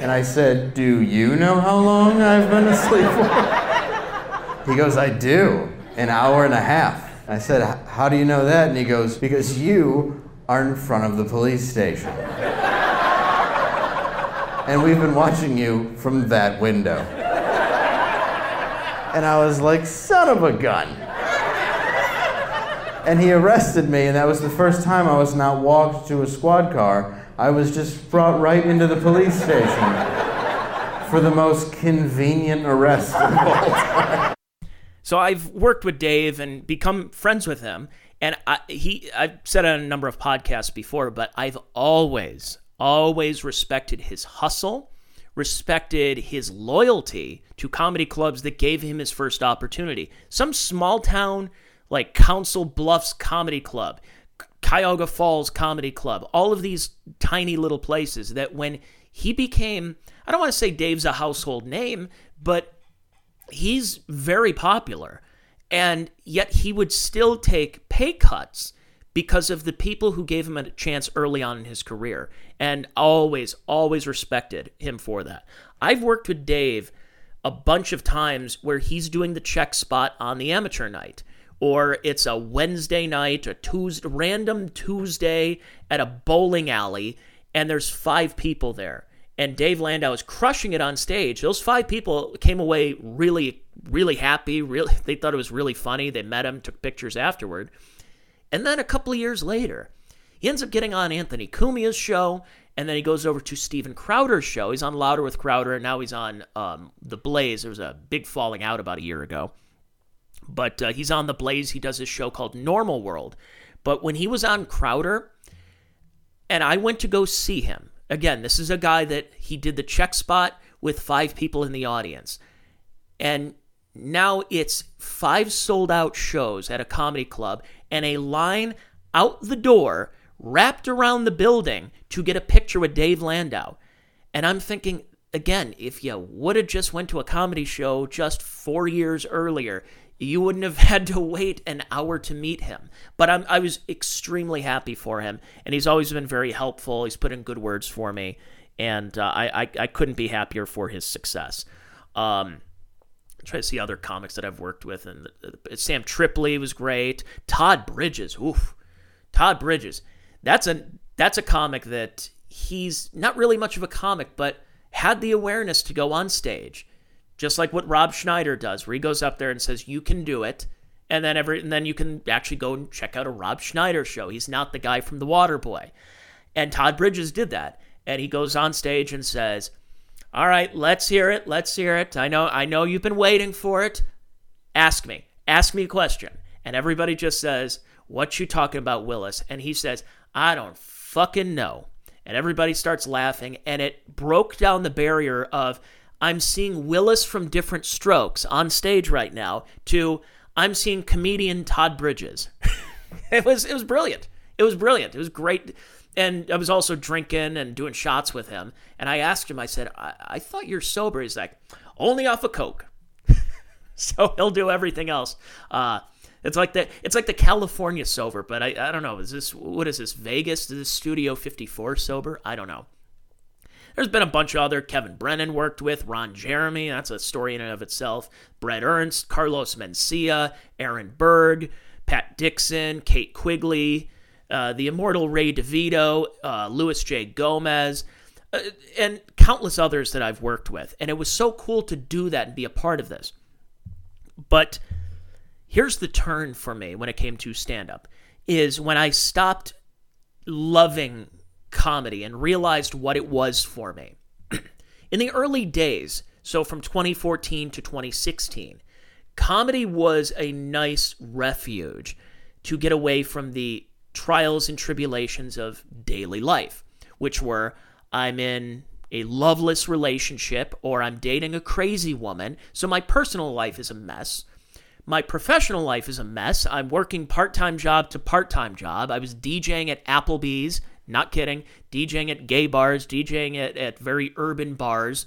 And I said, Do you know how long I've been asleep for? He goes, I do. An hour and a half. I said, How do you know that? And he goes, Because you are in front of the police station. and we've been watching you from that window. And I was like, son of a gun. And he arrested me, and that was the first time I was not walked to a squad car. I was just brought right into the police station for the most convenient arrest of all time. So I've worked with Dave and become friends with him, and I, he I've said on a number of podcasts before, but I've always always respected his hustle respected his loyalty to comedy clubs that gave him his first opportunity. Some small town like Council Bluffs Comedy Club, Cuyahoga Falls Comedy Club, all of these tiny little places that when he became, I don't want to say Dave's a household name, but he's very popular. And yet he would still take pay cuts because of the people who gave him a chance early on in his career and always, always respected him for that. I've worked with Dave a bunch of times where he's doing the check spot on the amateur night. Or it's a Wednesday night, a Tuesday, random Tuesday at a bowling alley, and there's five people there. And Dave Landau is crushing it on stage. Those five people came away really, really happy. Really, they thought it was really funny. They met him, took pictures afterward. And then a couple of years later, he ends up getting on Anthony Cumia's show, And then he goes over to Steven Crowder's show. He's on Louder with Crowder, and now he's on um, The Blaze. There was a big falling out about a year ago. But uh, he's on The Blaze. He does his show called Normal World. But when he was on Crowder, and I went to go see him, again, this is a guy that he did the check spot with five people in the audience. And now it's five sold out shows at a comedy club and a line out the door wrapped around the building to get a picture with Dave Landau. And I'm thinking, again, if you would have just went to a comedy show just four years earlier, you wouldn't have had to wait an hour to meet him. But I'm, I was extremely happy for him, and he's always been very helpful. He's put in good words for me, and uh, I, I, I couldn't be happier for his success. Um, try to see other comics that I've worked with, and Sam Tripoli was great. Todd Bridges, oof, Todd Bridges. That's a that's a comic that he's not really much of a comic, but had the awareness to go on stage, just like what Rob Schneider does, where he goes up there and says, "You can do it." And then every and then you can actually go and check out a Rob Schneider show. He's not the guy from The Waterboy. And Todd Bridges did that. And he goes on stage and says, all right, let's hear it. Let's hear it. I know I know you've been waiting for it. Ask me. Ask me a question. And everybody just says, "What you talking about, Willis?" And he says, "I don't fucking know." And everybody starts laughing and it broke down the barrier of I'm seeing Willis from Diff'rent Strokes on stage right now to I'm seeing comedian Todd Bridges. it was it was brilliant. It was brilliant. It was great and I was also drinking and doing shots with him. And I asked him, I said, I, I thought you're sober. He's like, only off of coke. so he'll do everything else. Uh, it's like the it's like the California sober, but I, I don't know. Is this what is this Vegas? Is this Studio 54 sober? I don't know. There's been a bunch of other Kevin Brennan worked with, Ron Jeremy, that's a story in and of itself. Brett Ernst, Carlos Mencia, Aaron Berg, Pat Dixon, Kate Quigley, uh, the immortal Ray DeVito, uh, Luis J. Gomez, uh, and countless others that I've worked with. And it was so cool to do that and be a part of this. But here's the turn for me when it came to stand up is when I stopped loving comedy and realized what it was for me. In the early days, so from 2014 to 2016, comedy was a nice refuge to get away from the trials and tribulations of daily life, which were I'm in a loveless relationship or I'm dating a crazy woman, so my personal life is a mess. My professional life is a mess. I'm working part time job to part time job. I was DJing at Applebee's, not kidding, DJing at gay bars, DJing at, at very urban bars,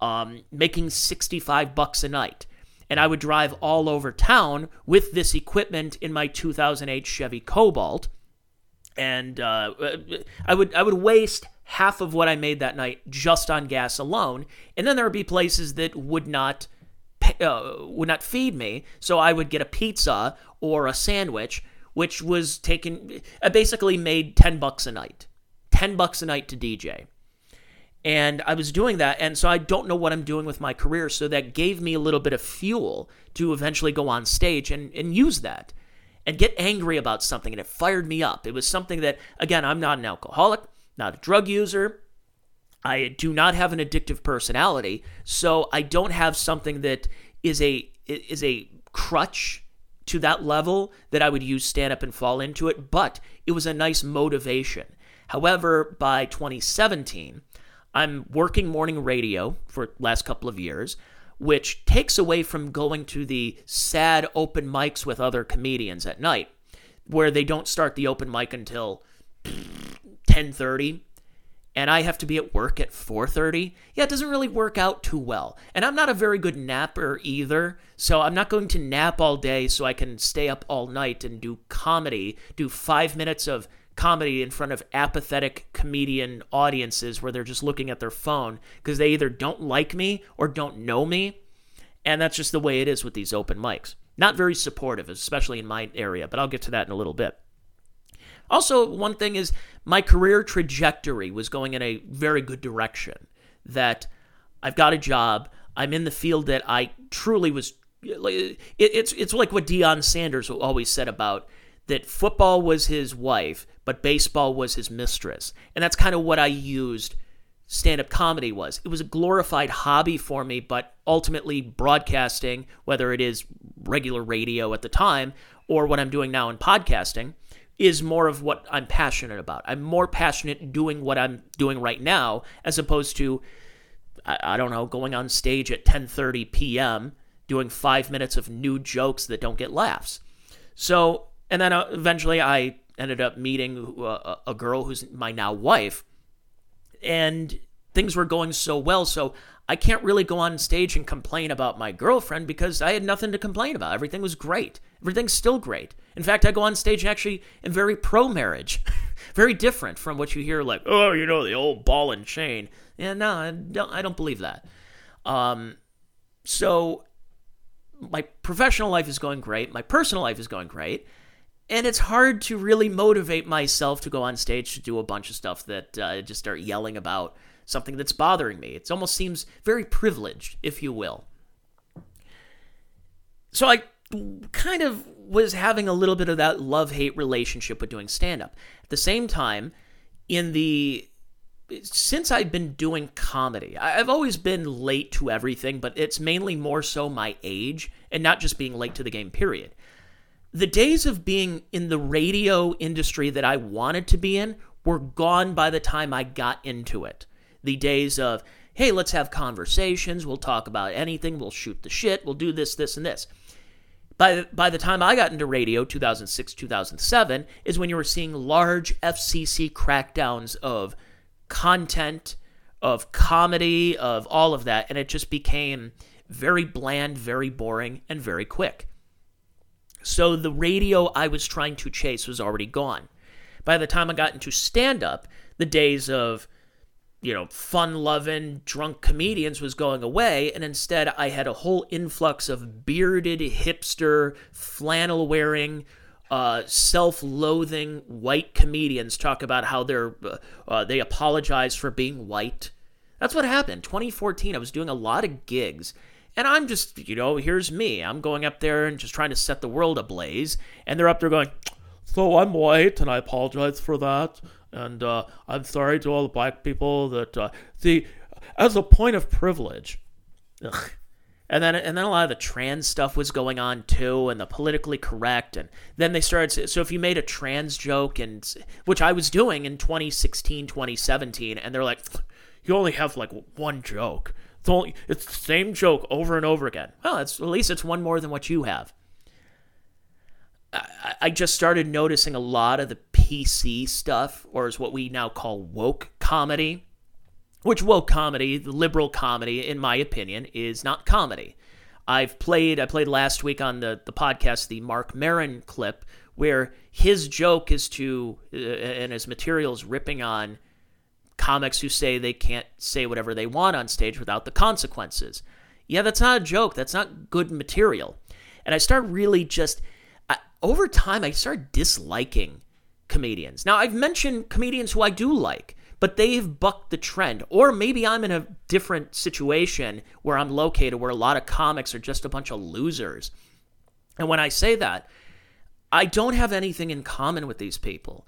um, making 65 bucks a night. And I would drive all over town with this equipment in my 2008 Chevy Cobalt and uh, I would I would waste half of what I made that night just on gas alone, and then there would be places that would not uh, would not feed me, so I would get a pizza or a sandwich, which was taken. I basically made ten bucks a night, ten bucks a night to DJ. And I was doing that, and so I don't know what I'm doing with my career. So that gave me a little bit of fuel to eventually go on stage and, and use that and get angry about something, and it fired me up. It was something that, again, I'm not an alcoholic, not a drug user. I do not have an addictive personality, so I don't have something that is a is a crutch to that level that I would use stand up and fall into it, but it was a nice motivation. However, by 2017, I'm working morning radio for last couple of years which takes away from going to the sad open mics with other comedians at night where they don't start the open mic until 10:30 and I have to be at work at 4:30. Yeah, it doesn't really work out too well. And I'm not a very good napper either, so I'm not going to nap all day so I can stay up all night and do comedy, do 5 minutes of comedy in front of apathetic comedian audiences where they're just looking at their phone because they either don't like me or don't know me. And that's just the way it is with these open mics. Not very supportive, especially in my area, but I'll get to that in a little bit. Also, one thing is my career trajectory was going in a very good direction. That I've got a job, I'm in the field that I truly was. It's it's like what Deion Sanders always said about that football was his wife, but baseball was his mistress. And that's kind of what I used stand up comedy was. It was a glorified hobby for me, but ultimately, broadcasting, whether it is regular radio at the time or what I'm doing now in podcasting, is more of what I'm passionate about. I'm more passionate doing what I'm doing right now as opposed to I, don't know, going on stage at 10:30 p.m. doing 5 minutes of new jokes that don't get laughs. So, and then uh, eventually I ended up meeting uh, a girl who's my now wife and things were going so well so I can't really go on stage and complain about my girlfriend because I had nothing to complain about. Everything was great. Everything's still great. In fact, I go on stage actually am very pro marriage. very different from what you hear like, oh, you know, the old ball and chain. Yeah, no, I don't, I don't believe that. Um, so my professional life is going great. My personal life is going great. And it's hard to really motivate myself to go on stage to do a bunch of stuff that uh, just start yelling about something that's bothering me. It almost seems very privileged, if you will. So I kind of was having a little bit of that love hate relationship with doing stand up. At the same time, in the since I've been doing comedy, I've always been late to everything, but it's mainly more so my age and not just being late to the game, period. The days of being in the radio industry that I wanted to be in were gone by the time I got into it. The days of, hey, let's have conversations, we'll talk about anything, we'll shoot the shit, we'll do this, this, and this. By, by the time I got into radio, 2006, 2007, is when you were seeing large FCC crackdowns of content, of comedy, of all of that, and it just became very bland, very boring, and very quick. So the radio I was trying to chase was already gone. By the time I got into stand up, the days of, you know, fun loving, drunk comedians was going away, and instead I had a whole influx of bearded, hipster, flannel wearing, uh, self-loathing white comedians talk about how they're uh, uh, they apologize for being white. That's what happened. 2014, I was doing a lot of gigs, and I'm just you know here's me. I'm going up there and just trying to set the world ablaze, and they're up there going, "So I'm white, and I apologize for that, and uh, I'm sorry to all the black people that uh, see as a point of privilege." Ugh and then and then a lot of the trans stuff was going on too and the politically correct and then they started so if you made a trans joke and which i was doing in 2016 2017 and they're like you only have like one joke it's only it's the same joke over and over again well it's at least it's one more than what you have I, I just started noticing a lot of the pc stuff or is what we now call woke comedy which woke comedy, the liberal comedy, in my opinion, is not comedy. I've played, I played last week on the, the podcast the Marc Maron clip where his joke is to, uh, and his material is ripping on comics who say they can't say whatever they want on stage without the consequences. Yeah, that's not a joke. That's not good material. And I start really just, I, over time, I start disliking comedians. Now, I've mentioned comedians who I do like but they've bucked the trend. Or maybe I'm in a different situation where I'm located where a lot of comics are just a bunch of losers. And when I say that, I don't have anything in common with these people.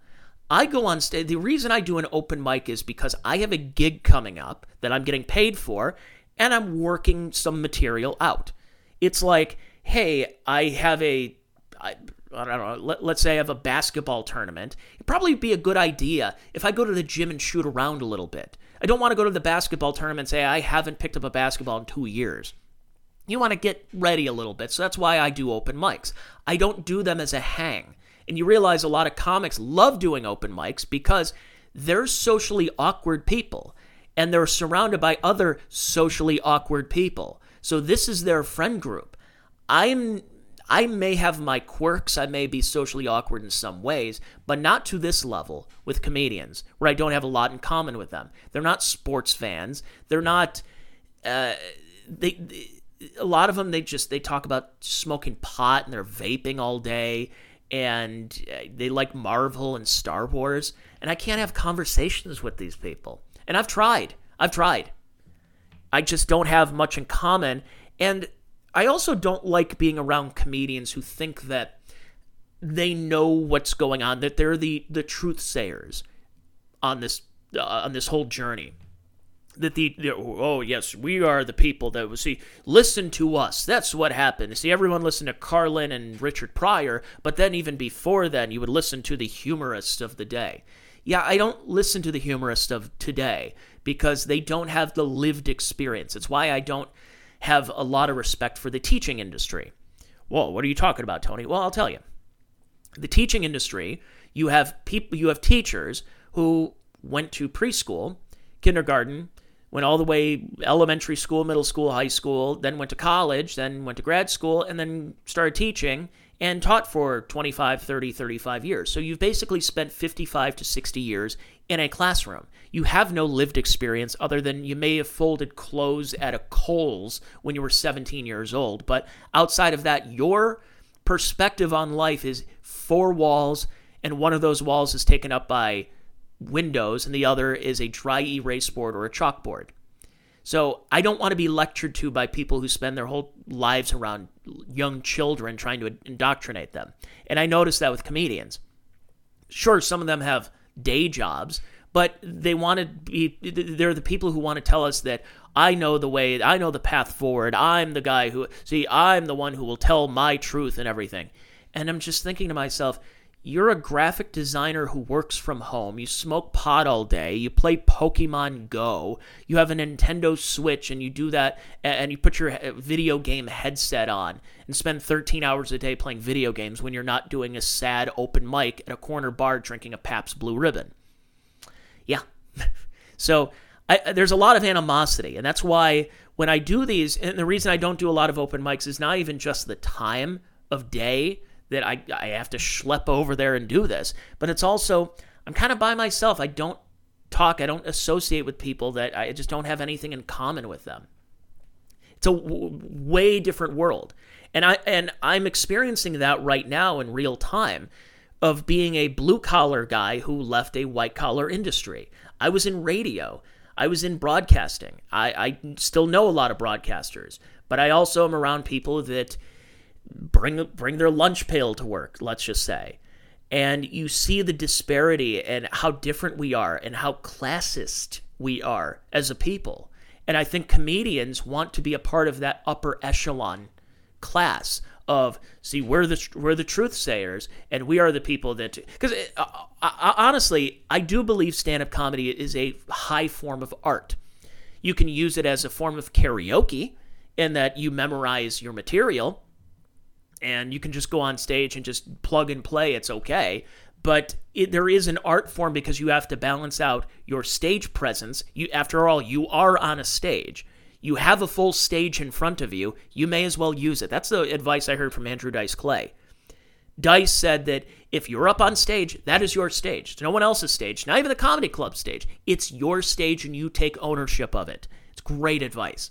I go on stage. The reason I do an open mic is because I have a gig coming up that I'm getting paid for, and I'm working some material out. It's like, hey, I have a. I, I don't know, let, let's say I have a basketball tournament, it'd probably be a good idea if I go to the gym and shoot around a little bit. I don't want to go to the basketball tournament and say I haven't picked up a basketball in two years. You want to get ready a little bit, so that's why I do open mics. I don't do them as a hang. And you realize a lot of comics love doing open mics because they're socially awkward people and they're surrounded by other socially awkward people. So this is their friend group. I'm I may have my quirks, I may be socially awkward in some ways, but not to this level with comedians, where I don't have a lot in common with them. They're not sports fans. They're not. Uh, they, they a lot of them they just they talk about smoking pot and they're vaping all day and uh, they like Marvel and Star Wars and I can't have conversations with these people. And I've tried. I've tried. I just don't have much in common and I also don't like being around comedians who think that they know what's going on, that they're the the truth sayers on this uh, on this whole journey. That the, oh yes, we are the people that will see. Listen to us. That's what happened. See, everyone listened to Carlin and Richard Pryor, but then even before then, you would listen to the humorists of the day. Yeah, I don't listen to the humorists of today because they don't have the lived experience. It's why I don't have a lot of respect for the teaching industry. Well, what are you talking about, Tony? Well, I'll tell you. The teaching industry, you have people you have teachers who went to preschool, kindergarten, went all the way elementary school, middle school, high school, then went to college, then went to grad school and then started teaching and taught for 25, 30, 35 years. So you've basically spent 55 to 60 years in a classroom. You have no lived experience other than you may have folded clothes at a Kohl's when you were 17 years old. But outside of that, your perspective on life is four walls, and one of those walls is taken up by windows, and the other is a dry erase board or a chalkboard. So I don't want to be lectured to by people who spend their whole lives around young children trying to indoctrinate them. And I notice that with comedians. Sure, some of them have day jobs, but they want to be they're the people who want to tell us that I know the way, I know the path forward. I'm the guy who see, I'm the one who will tell my truth and everything. And I'm just thinking to myself, you're a graphic designer who works from home. You smoke pot all day. You play Pokemon Go. You have a Nintendo Switch and you do that and you put your uh, video game headset on and spend 13 hours a day playing video games when you're not doing a sad open mic at a corner bar drinking a Pabst Blue Ribbon. Yeah. so I, uh, there's a lot of animosity. And that's why when I do these, and the reason I don't do a lot of open mics is not even just the time of day that I, I have to schlep over there and do this. But it's also, I'm kind of by myself. I don't talk, I don't associate with people that I just don't have anything in common with them. It's a w- way different world. And I and I'm experiencing that right now in real time of being a blue collar guy who left a white collar industry. I was in radio. I was in broadcasting. I, I still know a lot of broadcasters, but I also am around people that bring bring their lunch pail to work, let's just say. And you see the disparity and how different we are and how classist we are as a people. And I think comedians want to be a part of that upper echelon class of see we're the we're the truth sayers and we are the people that because uh, uh, honestly I do believe stand up comedy is a high form of art. You can use it as a form of karaoke in that you memorize your material and you can just go on stage and just plug and play. It's okay. But it, there is an art form because you have to balance out your stage presence. You, after all, you are on a stage. You have a full stage in front of you. You may as well use it. That's the advice I heard from Andrew Dice Clay. Dice said that if you're up on stage, that is your stage. It's no one else's stage, not even the comedy club stage. It's your stage and you take ownership of it. It's great advice.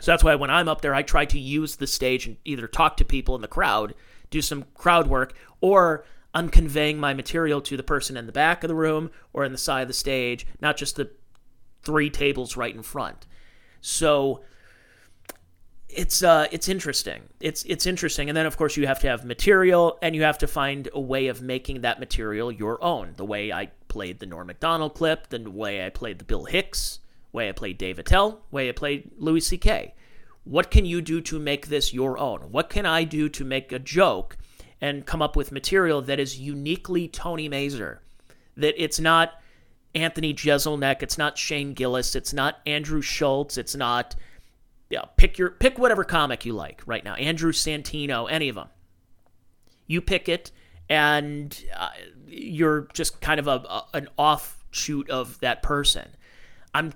So that's why when I'm up there, I try to use the stage and either talk to people in the crowd, do some crowd work, or I'm conveying my material to the person in the back of the room or in the side of the stage, not just the three tables right in front. So it's uh it's interesting. It's it's interesting. And then of course you have to have material and you have to find a way of making that material your own. The way I played the Norm Macdonald clip, the way I played the Bill Hicks way I played Dave Attell, way I played Louis C.K. What can you do to make this your own? What can I do to make a joke and come up with material that is uniquely Tony Mazur? That it's not Anthony Jeselnik, it's not Shane Gillis, it's not Andrew Schulz, it's not yeah, pick your pick whatever comic you like right now. Andrew Santino, any of them. You pick it, and uh, you're just kind of a, a, an offshoot of that person. I'm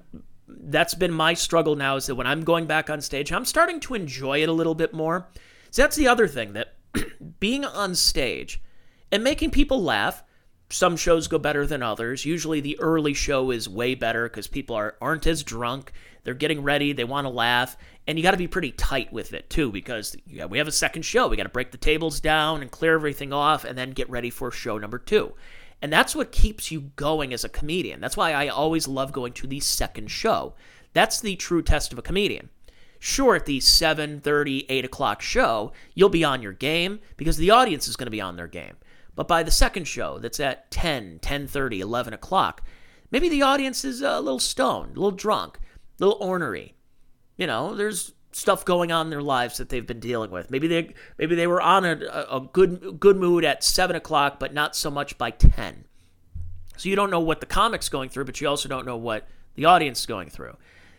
that's been my struggle now is that when I'm going back on stage, I'm starting to enjoy it a little bit more. So that's the other thing that being on stage and making people laugh. Some shows go better than others. Usually the early show is way better because people are, aren't as drunk. They're getting ready, they want to laugh, and you got to be pretty tight with it too because yeah, we have a second show. We got to break the tables down and clear everything off and then get ready for show number 2. And that's what keeps you going as a comedian. That's why I always love going to the second show. That's the true test of a comedian. sure, at the 7.30, 8 o'clock show, you'll be on your game because the audience is going to be on their game. But by the second show, that's at 10, 10.30, 11 o'clock, maybe the audience is a little stoned, a little drunk, a little ornery. You know, there's stuff going on in their lives that they've been dealing with. Maybe they maybe they were on a, a good good mood at seven o'clock, but not so much by ten. So you don't know what the comic's going through, but you also don't know what the audience is going through.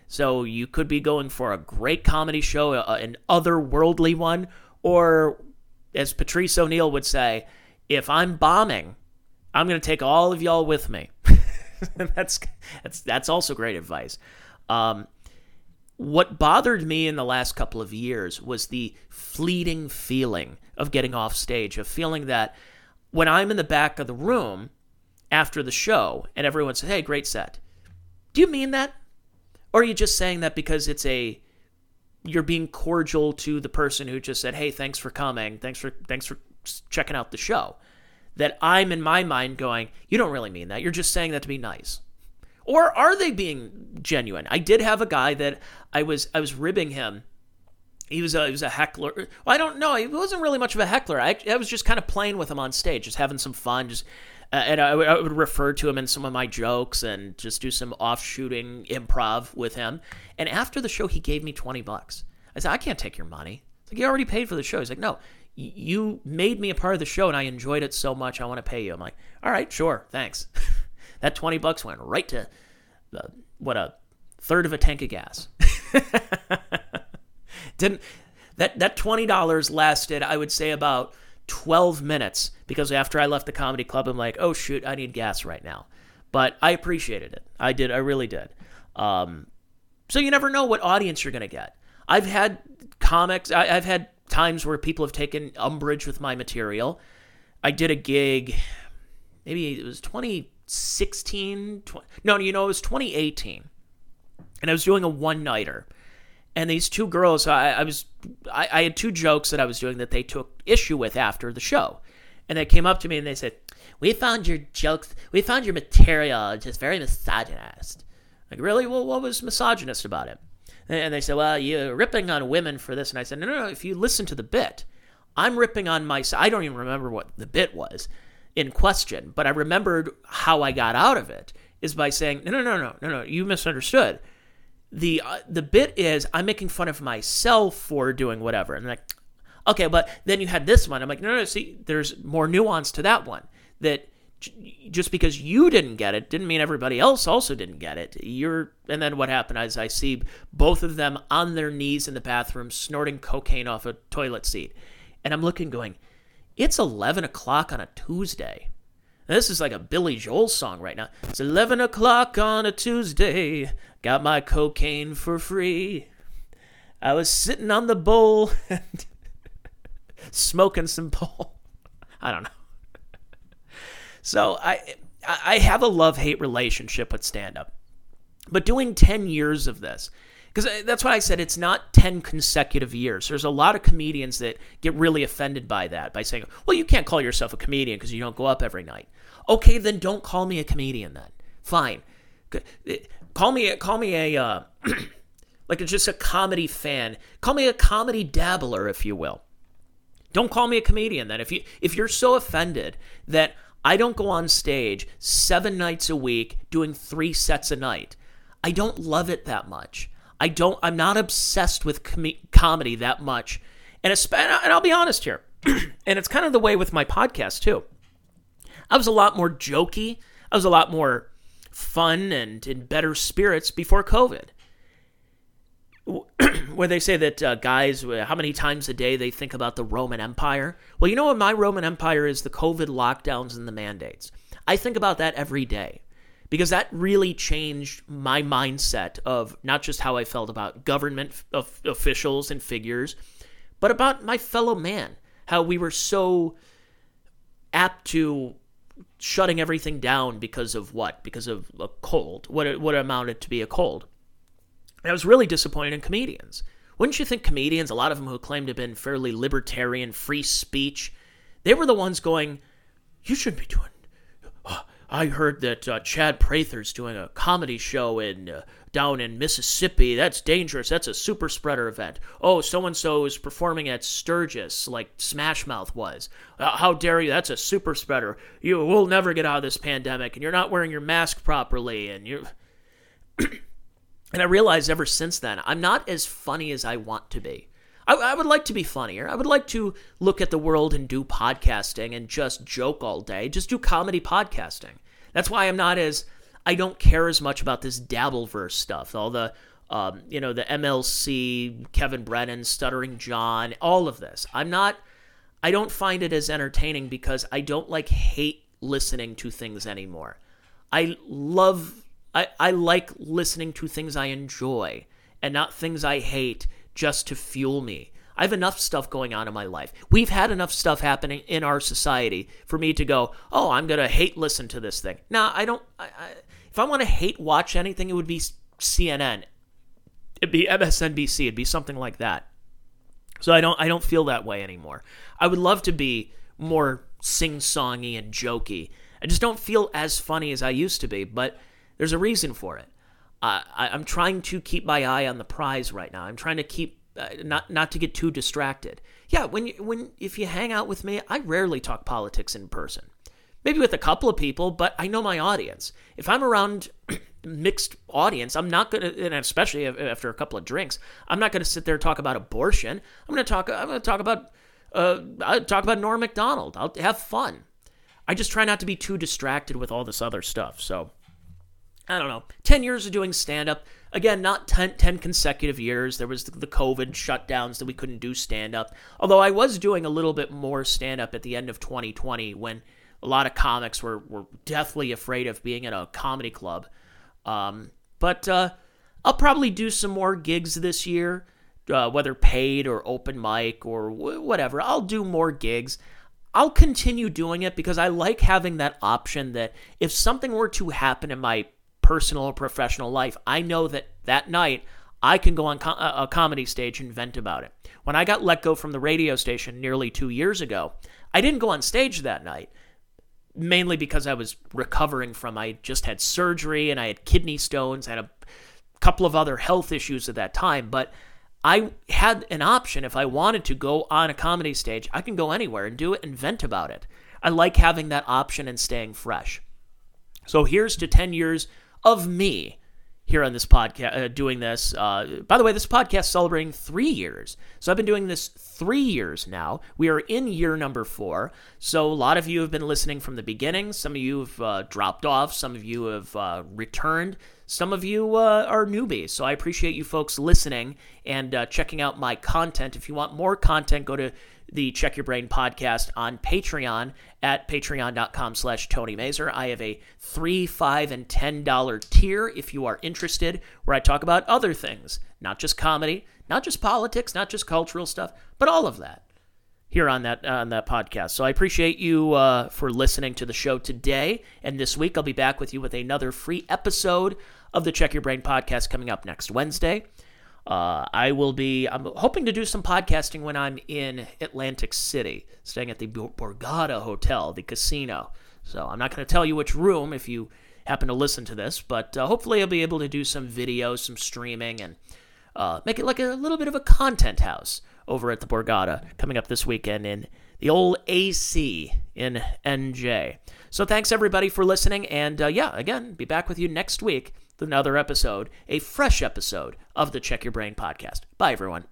So you could be going for a great comedy show, a, an otherworldly one, or as Patrice O'Neal would say, if I'm bombing, I'm going to take all of y'all with me. that's that's that's also great advice. Um, what bothered me in the last couple of years was the fleeting feeling of getting off stage, of feeling that when I'm in the back of the room after the show and everyone says, "Hey, great set," do you mean that, or are you just saying that because it's a you're being cordial to the person who just said, "Hey, thanks for coming. Thanks for thanks for checking out the show." That I'm in my mind going, "You don't really mean that. You're just saying that to be nice." Or are they being genuine? I did have a guy that I was I was ribbing him. He was a he was a heckler. Well, I don't know. He wasn't really much of a heckler. I, I was just kind of playing with him on stage, just having some fun. Just uh, and I, I would refer to him in some of my jokes and just do some offshooting improv with him. And after the show, he gave me twenty bucks. I said, I can't take your money. It's like you already paid for the show. He's like, no, you made me a part of the show, and I enjoyed it so much. I want to pay you. I'm like, all right, sure, thanks. that 20 bucks went right to uh, what a third of a tank of gas. Didn't that that twenty dollars lasted? I would say about twelve minutes because after I left the comedy club, I'm like, oh shoot, I need gas right now. But I appreciated it. I did. I really did. Um, so you never know what audience you're gonna get. I've had comics. I, I've had times where people have taken umbrage with my material. I did a gig, maybe it was 2016. 20, no, you know, it was 2018 and I was doing a one nighter. And these two girls, I, I was, I, I, had two jokes that I was doing that they took issue with after the show, and they came up to me and they said, "We found your jokes, we found your material just very misogynist." Like, really? Well, what was misogynist about it? And they said, "Well, you're ripping on women for this." And I said, "No, no, no. If you listen to the bit, I'm ripping on myself. I don't even remember what the bit was in question, but I remembered how I got out of it is by saying, no, no, no, no, no, no. You misunderstood." the uh, the bit is I'm making fun of myself for doing whatever, and like, okay, but then you had this one. I'm like, no, no, see, there's more nuance to that one. That just because you didn't get it didn't mean everybody else also didn't get it. You're, and then what happened is I see both of them on their knees in the bathroom snorting cocaine off a toilet seat, and I'm looking, going, it's 11 o'clock on a Tuesday. This is like a Billy Joel song right now. It's 11 o'clock on a Tuesday. Got my cocaine for free. I was sitting on the bowl and smoking some bowl. I don't know. So I I have a love hate relationship with stand up. But doing 10 years of this, because uh, that's what I said, it's not 10 consecutive years. There's a lot of comedians that get really offended by that, by saying, well, you can't call yourself a comedian because you don't go up every night. Okay, then don't call me a comedian then. Fine. Call me call me a uh, like just a comedy fan. Call me a comedy dabbler, if you will. Don't call me a comedian then. If you if you're so offended that I don't go on stage seven nights a week doing three sets a night, I don't love it that much. I don't. I'm not obsessed with com- comedy that much. And, and I'll be honest here, and it's kind of the way with my podcast too. I was a lot more jokey. I was a lot more fun and in better spirits before COVID. Where they say that uh, guys, uh, how many times a day they think about the Roman Empire. Well, you know what my Roman Empire is? The COVID lockdowns and the mandates. I think about that every day because that really changed my mindset of not just how I felt about government officials and figures, but about my fellow man. How we were so apt to shutting everything down because of what? Because of a cold. What what amounted to be a cold. And I was really disappointed in comedians. Wouldn't you think comedians, a lot of them who claimed to have been fairly libertarian, free speech, they were the ones going, "You shouldn't be doing. I heard that uh, Chad Prather's doing a comedy show in uh, down in Mississippi. That's dangerous. That's a super spreader event. Oh, so and so is performing at Sturgis, like Smash Mouth was. Uh, how dare you? That's a super spreader. You will never get out of this pandemic, and you're not wearing your mask properly, and you. and I realized ever since then, I'm not as funny as I want to be. I, I, would like to be funnier. I would like to look at the world and do podcasting and just joke all day, just do comedy podcasting. That's why I'm not as I don't care as much about this Dabbleverse stuff, all the um, you know the MLC, Kevin Brennan, Stuttering John, all of this. I'm not. I don't find it as entertaining because I don't like hate listening to things anymore. I love. I, I like listening to things I enjoy and not things I hate just to fuel me. I have enough stuff going on in my life. We've had enough stuff happening in our society for me to go, oh, I'm going to hate listen to this thing. Nah, I don't. I, I, if I want to hate watch anything, it would be CNN. It'd be MSNBC. It'd be something like that. So I don't. I don't feel that way anymore. I would love to be more sing-songy and jokey. I just don't feel as funny as I used to be. But there's a reason for it. I, I'm trying to keep my eye on the prize right now. I'm trying to keep uh, not not to get too distracted. Yeah, when you, when if you hang out with me, I rarely talk politics in person. Maybe with a couple of people, but I know my audience. If I'm around mixed audience, I'm not gonna, and especially after a couple of drinks, I'm not gonna sit there and talk about abortion. I'm gonna talk. I'm gonna talk about. Uh, I talk about Norm Macdonald. I'll have fun. I just try not to be too distracted with all this other stuff. So, I don't know. Ten years of doing stand up Again, not 10, 10 consecutive years. There was the COVID shutdowns that we couldn't do stand up. Although I was doing a little bit more stand up at the end of 2020 when a lot of comics were, were deathly afraid of being in a comedy club. Um, but uh, I'll probably do some more gigs this year, uh, whether paid or open mic or whatever. I'll do more gigs. I'll continue doing it because I like having that option that if something were to happen in my personal or professional life, I know that that night I can go on co- uh, a comedy stage and vent about it. When I got let go from the radio station nearly two years ago, I didn't go on stage that night, mainly because I was recovering from, I just had surgery and I had kidney stones, had a couple of other health issues at that time. But I had an option if I wanted to go on a comedy stage, I can go anywhere and do it and vent about it. I like having that option and staying fresh. So here's to 10 years of me here on this podcast, uh, doing this. Uh, by the way, this podcast celebrating three years. So I've been doing this three years now. We are in year number four. So a lot of you have been listening from the beginning. Some of you have uh, dropped off. Some of you have uh, returned. Some of you uh, are newbies. So I appreciate you folks listening and uh, checking out my content. If you want more content, go to the Check Your Brain podcast on Patreon at patreon.com slash Tony Mazur. I have a three, five, and ten dollar tier if you are interested, where I talk about other things, not just comedy, not just politics, not just cultural stuff, but all of that here on that on that podcast. So I appreciate you uh, for listening to the show today and this week. I'll be back with you with another free episode of the Check Your Brain podcast coming up next Wednesday. Uh, I will be. I'm hoping to do some podcasting when I'm in Atlantic City, staying at the Borgata Hotel, the casino. So I'm not going to tell you which room if you happen to listen to this, but uh, hopefully I'll be able to do some videos, some streaming, and uh, make it like a little bit of a content house over at the Borgata coming up this weekend in the old AC in NJ. So thanks everybody for listening, and uh, yeah, again, be back with you next week another episode, a fresh episode of the Check Your Brain podcast. Bye, everyone.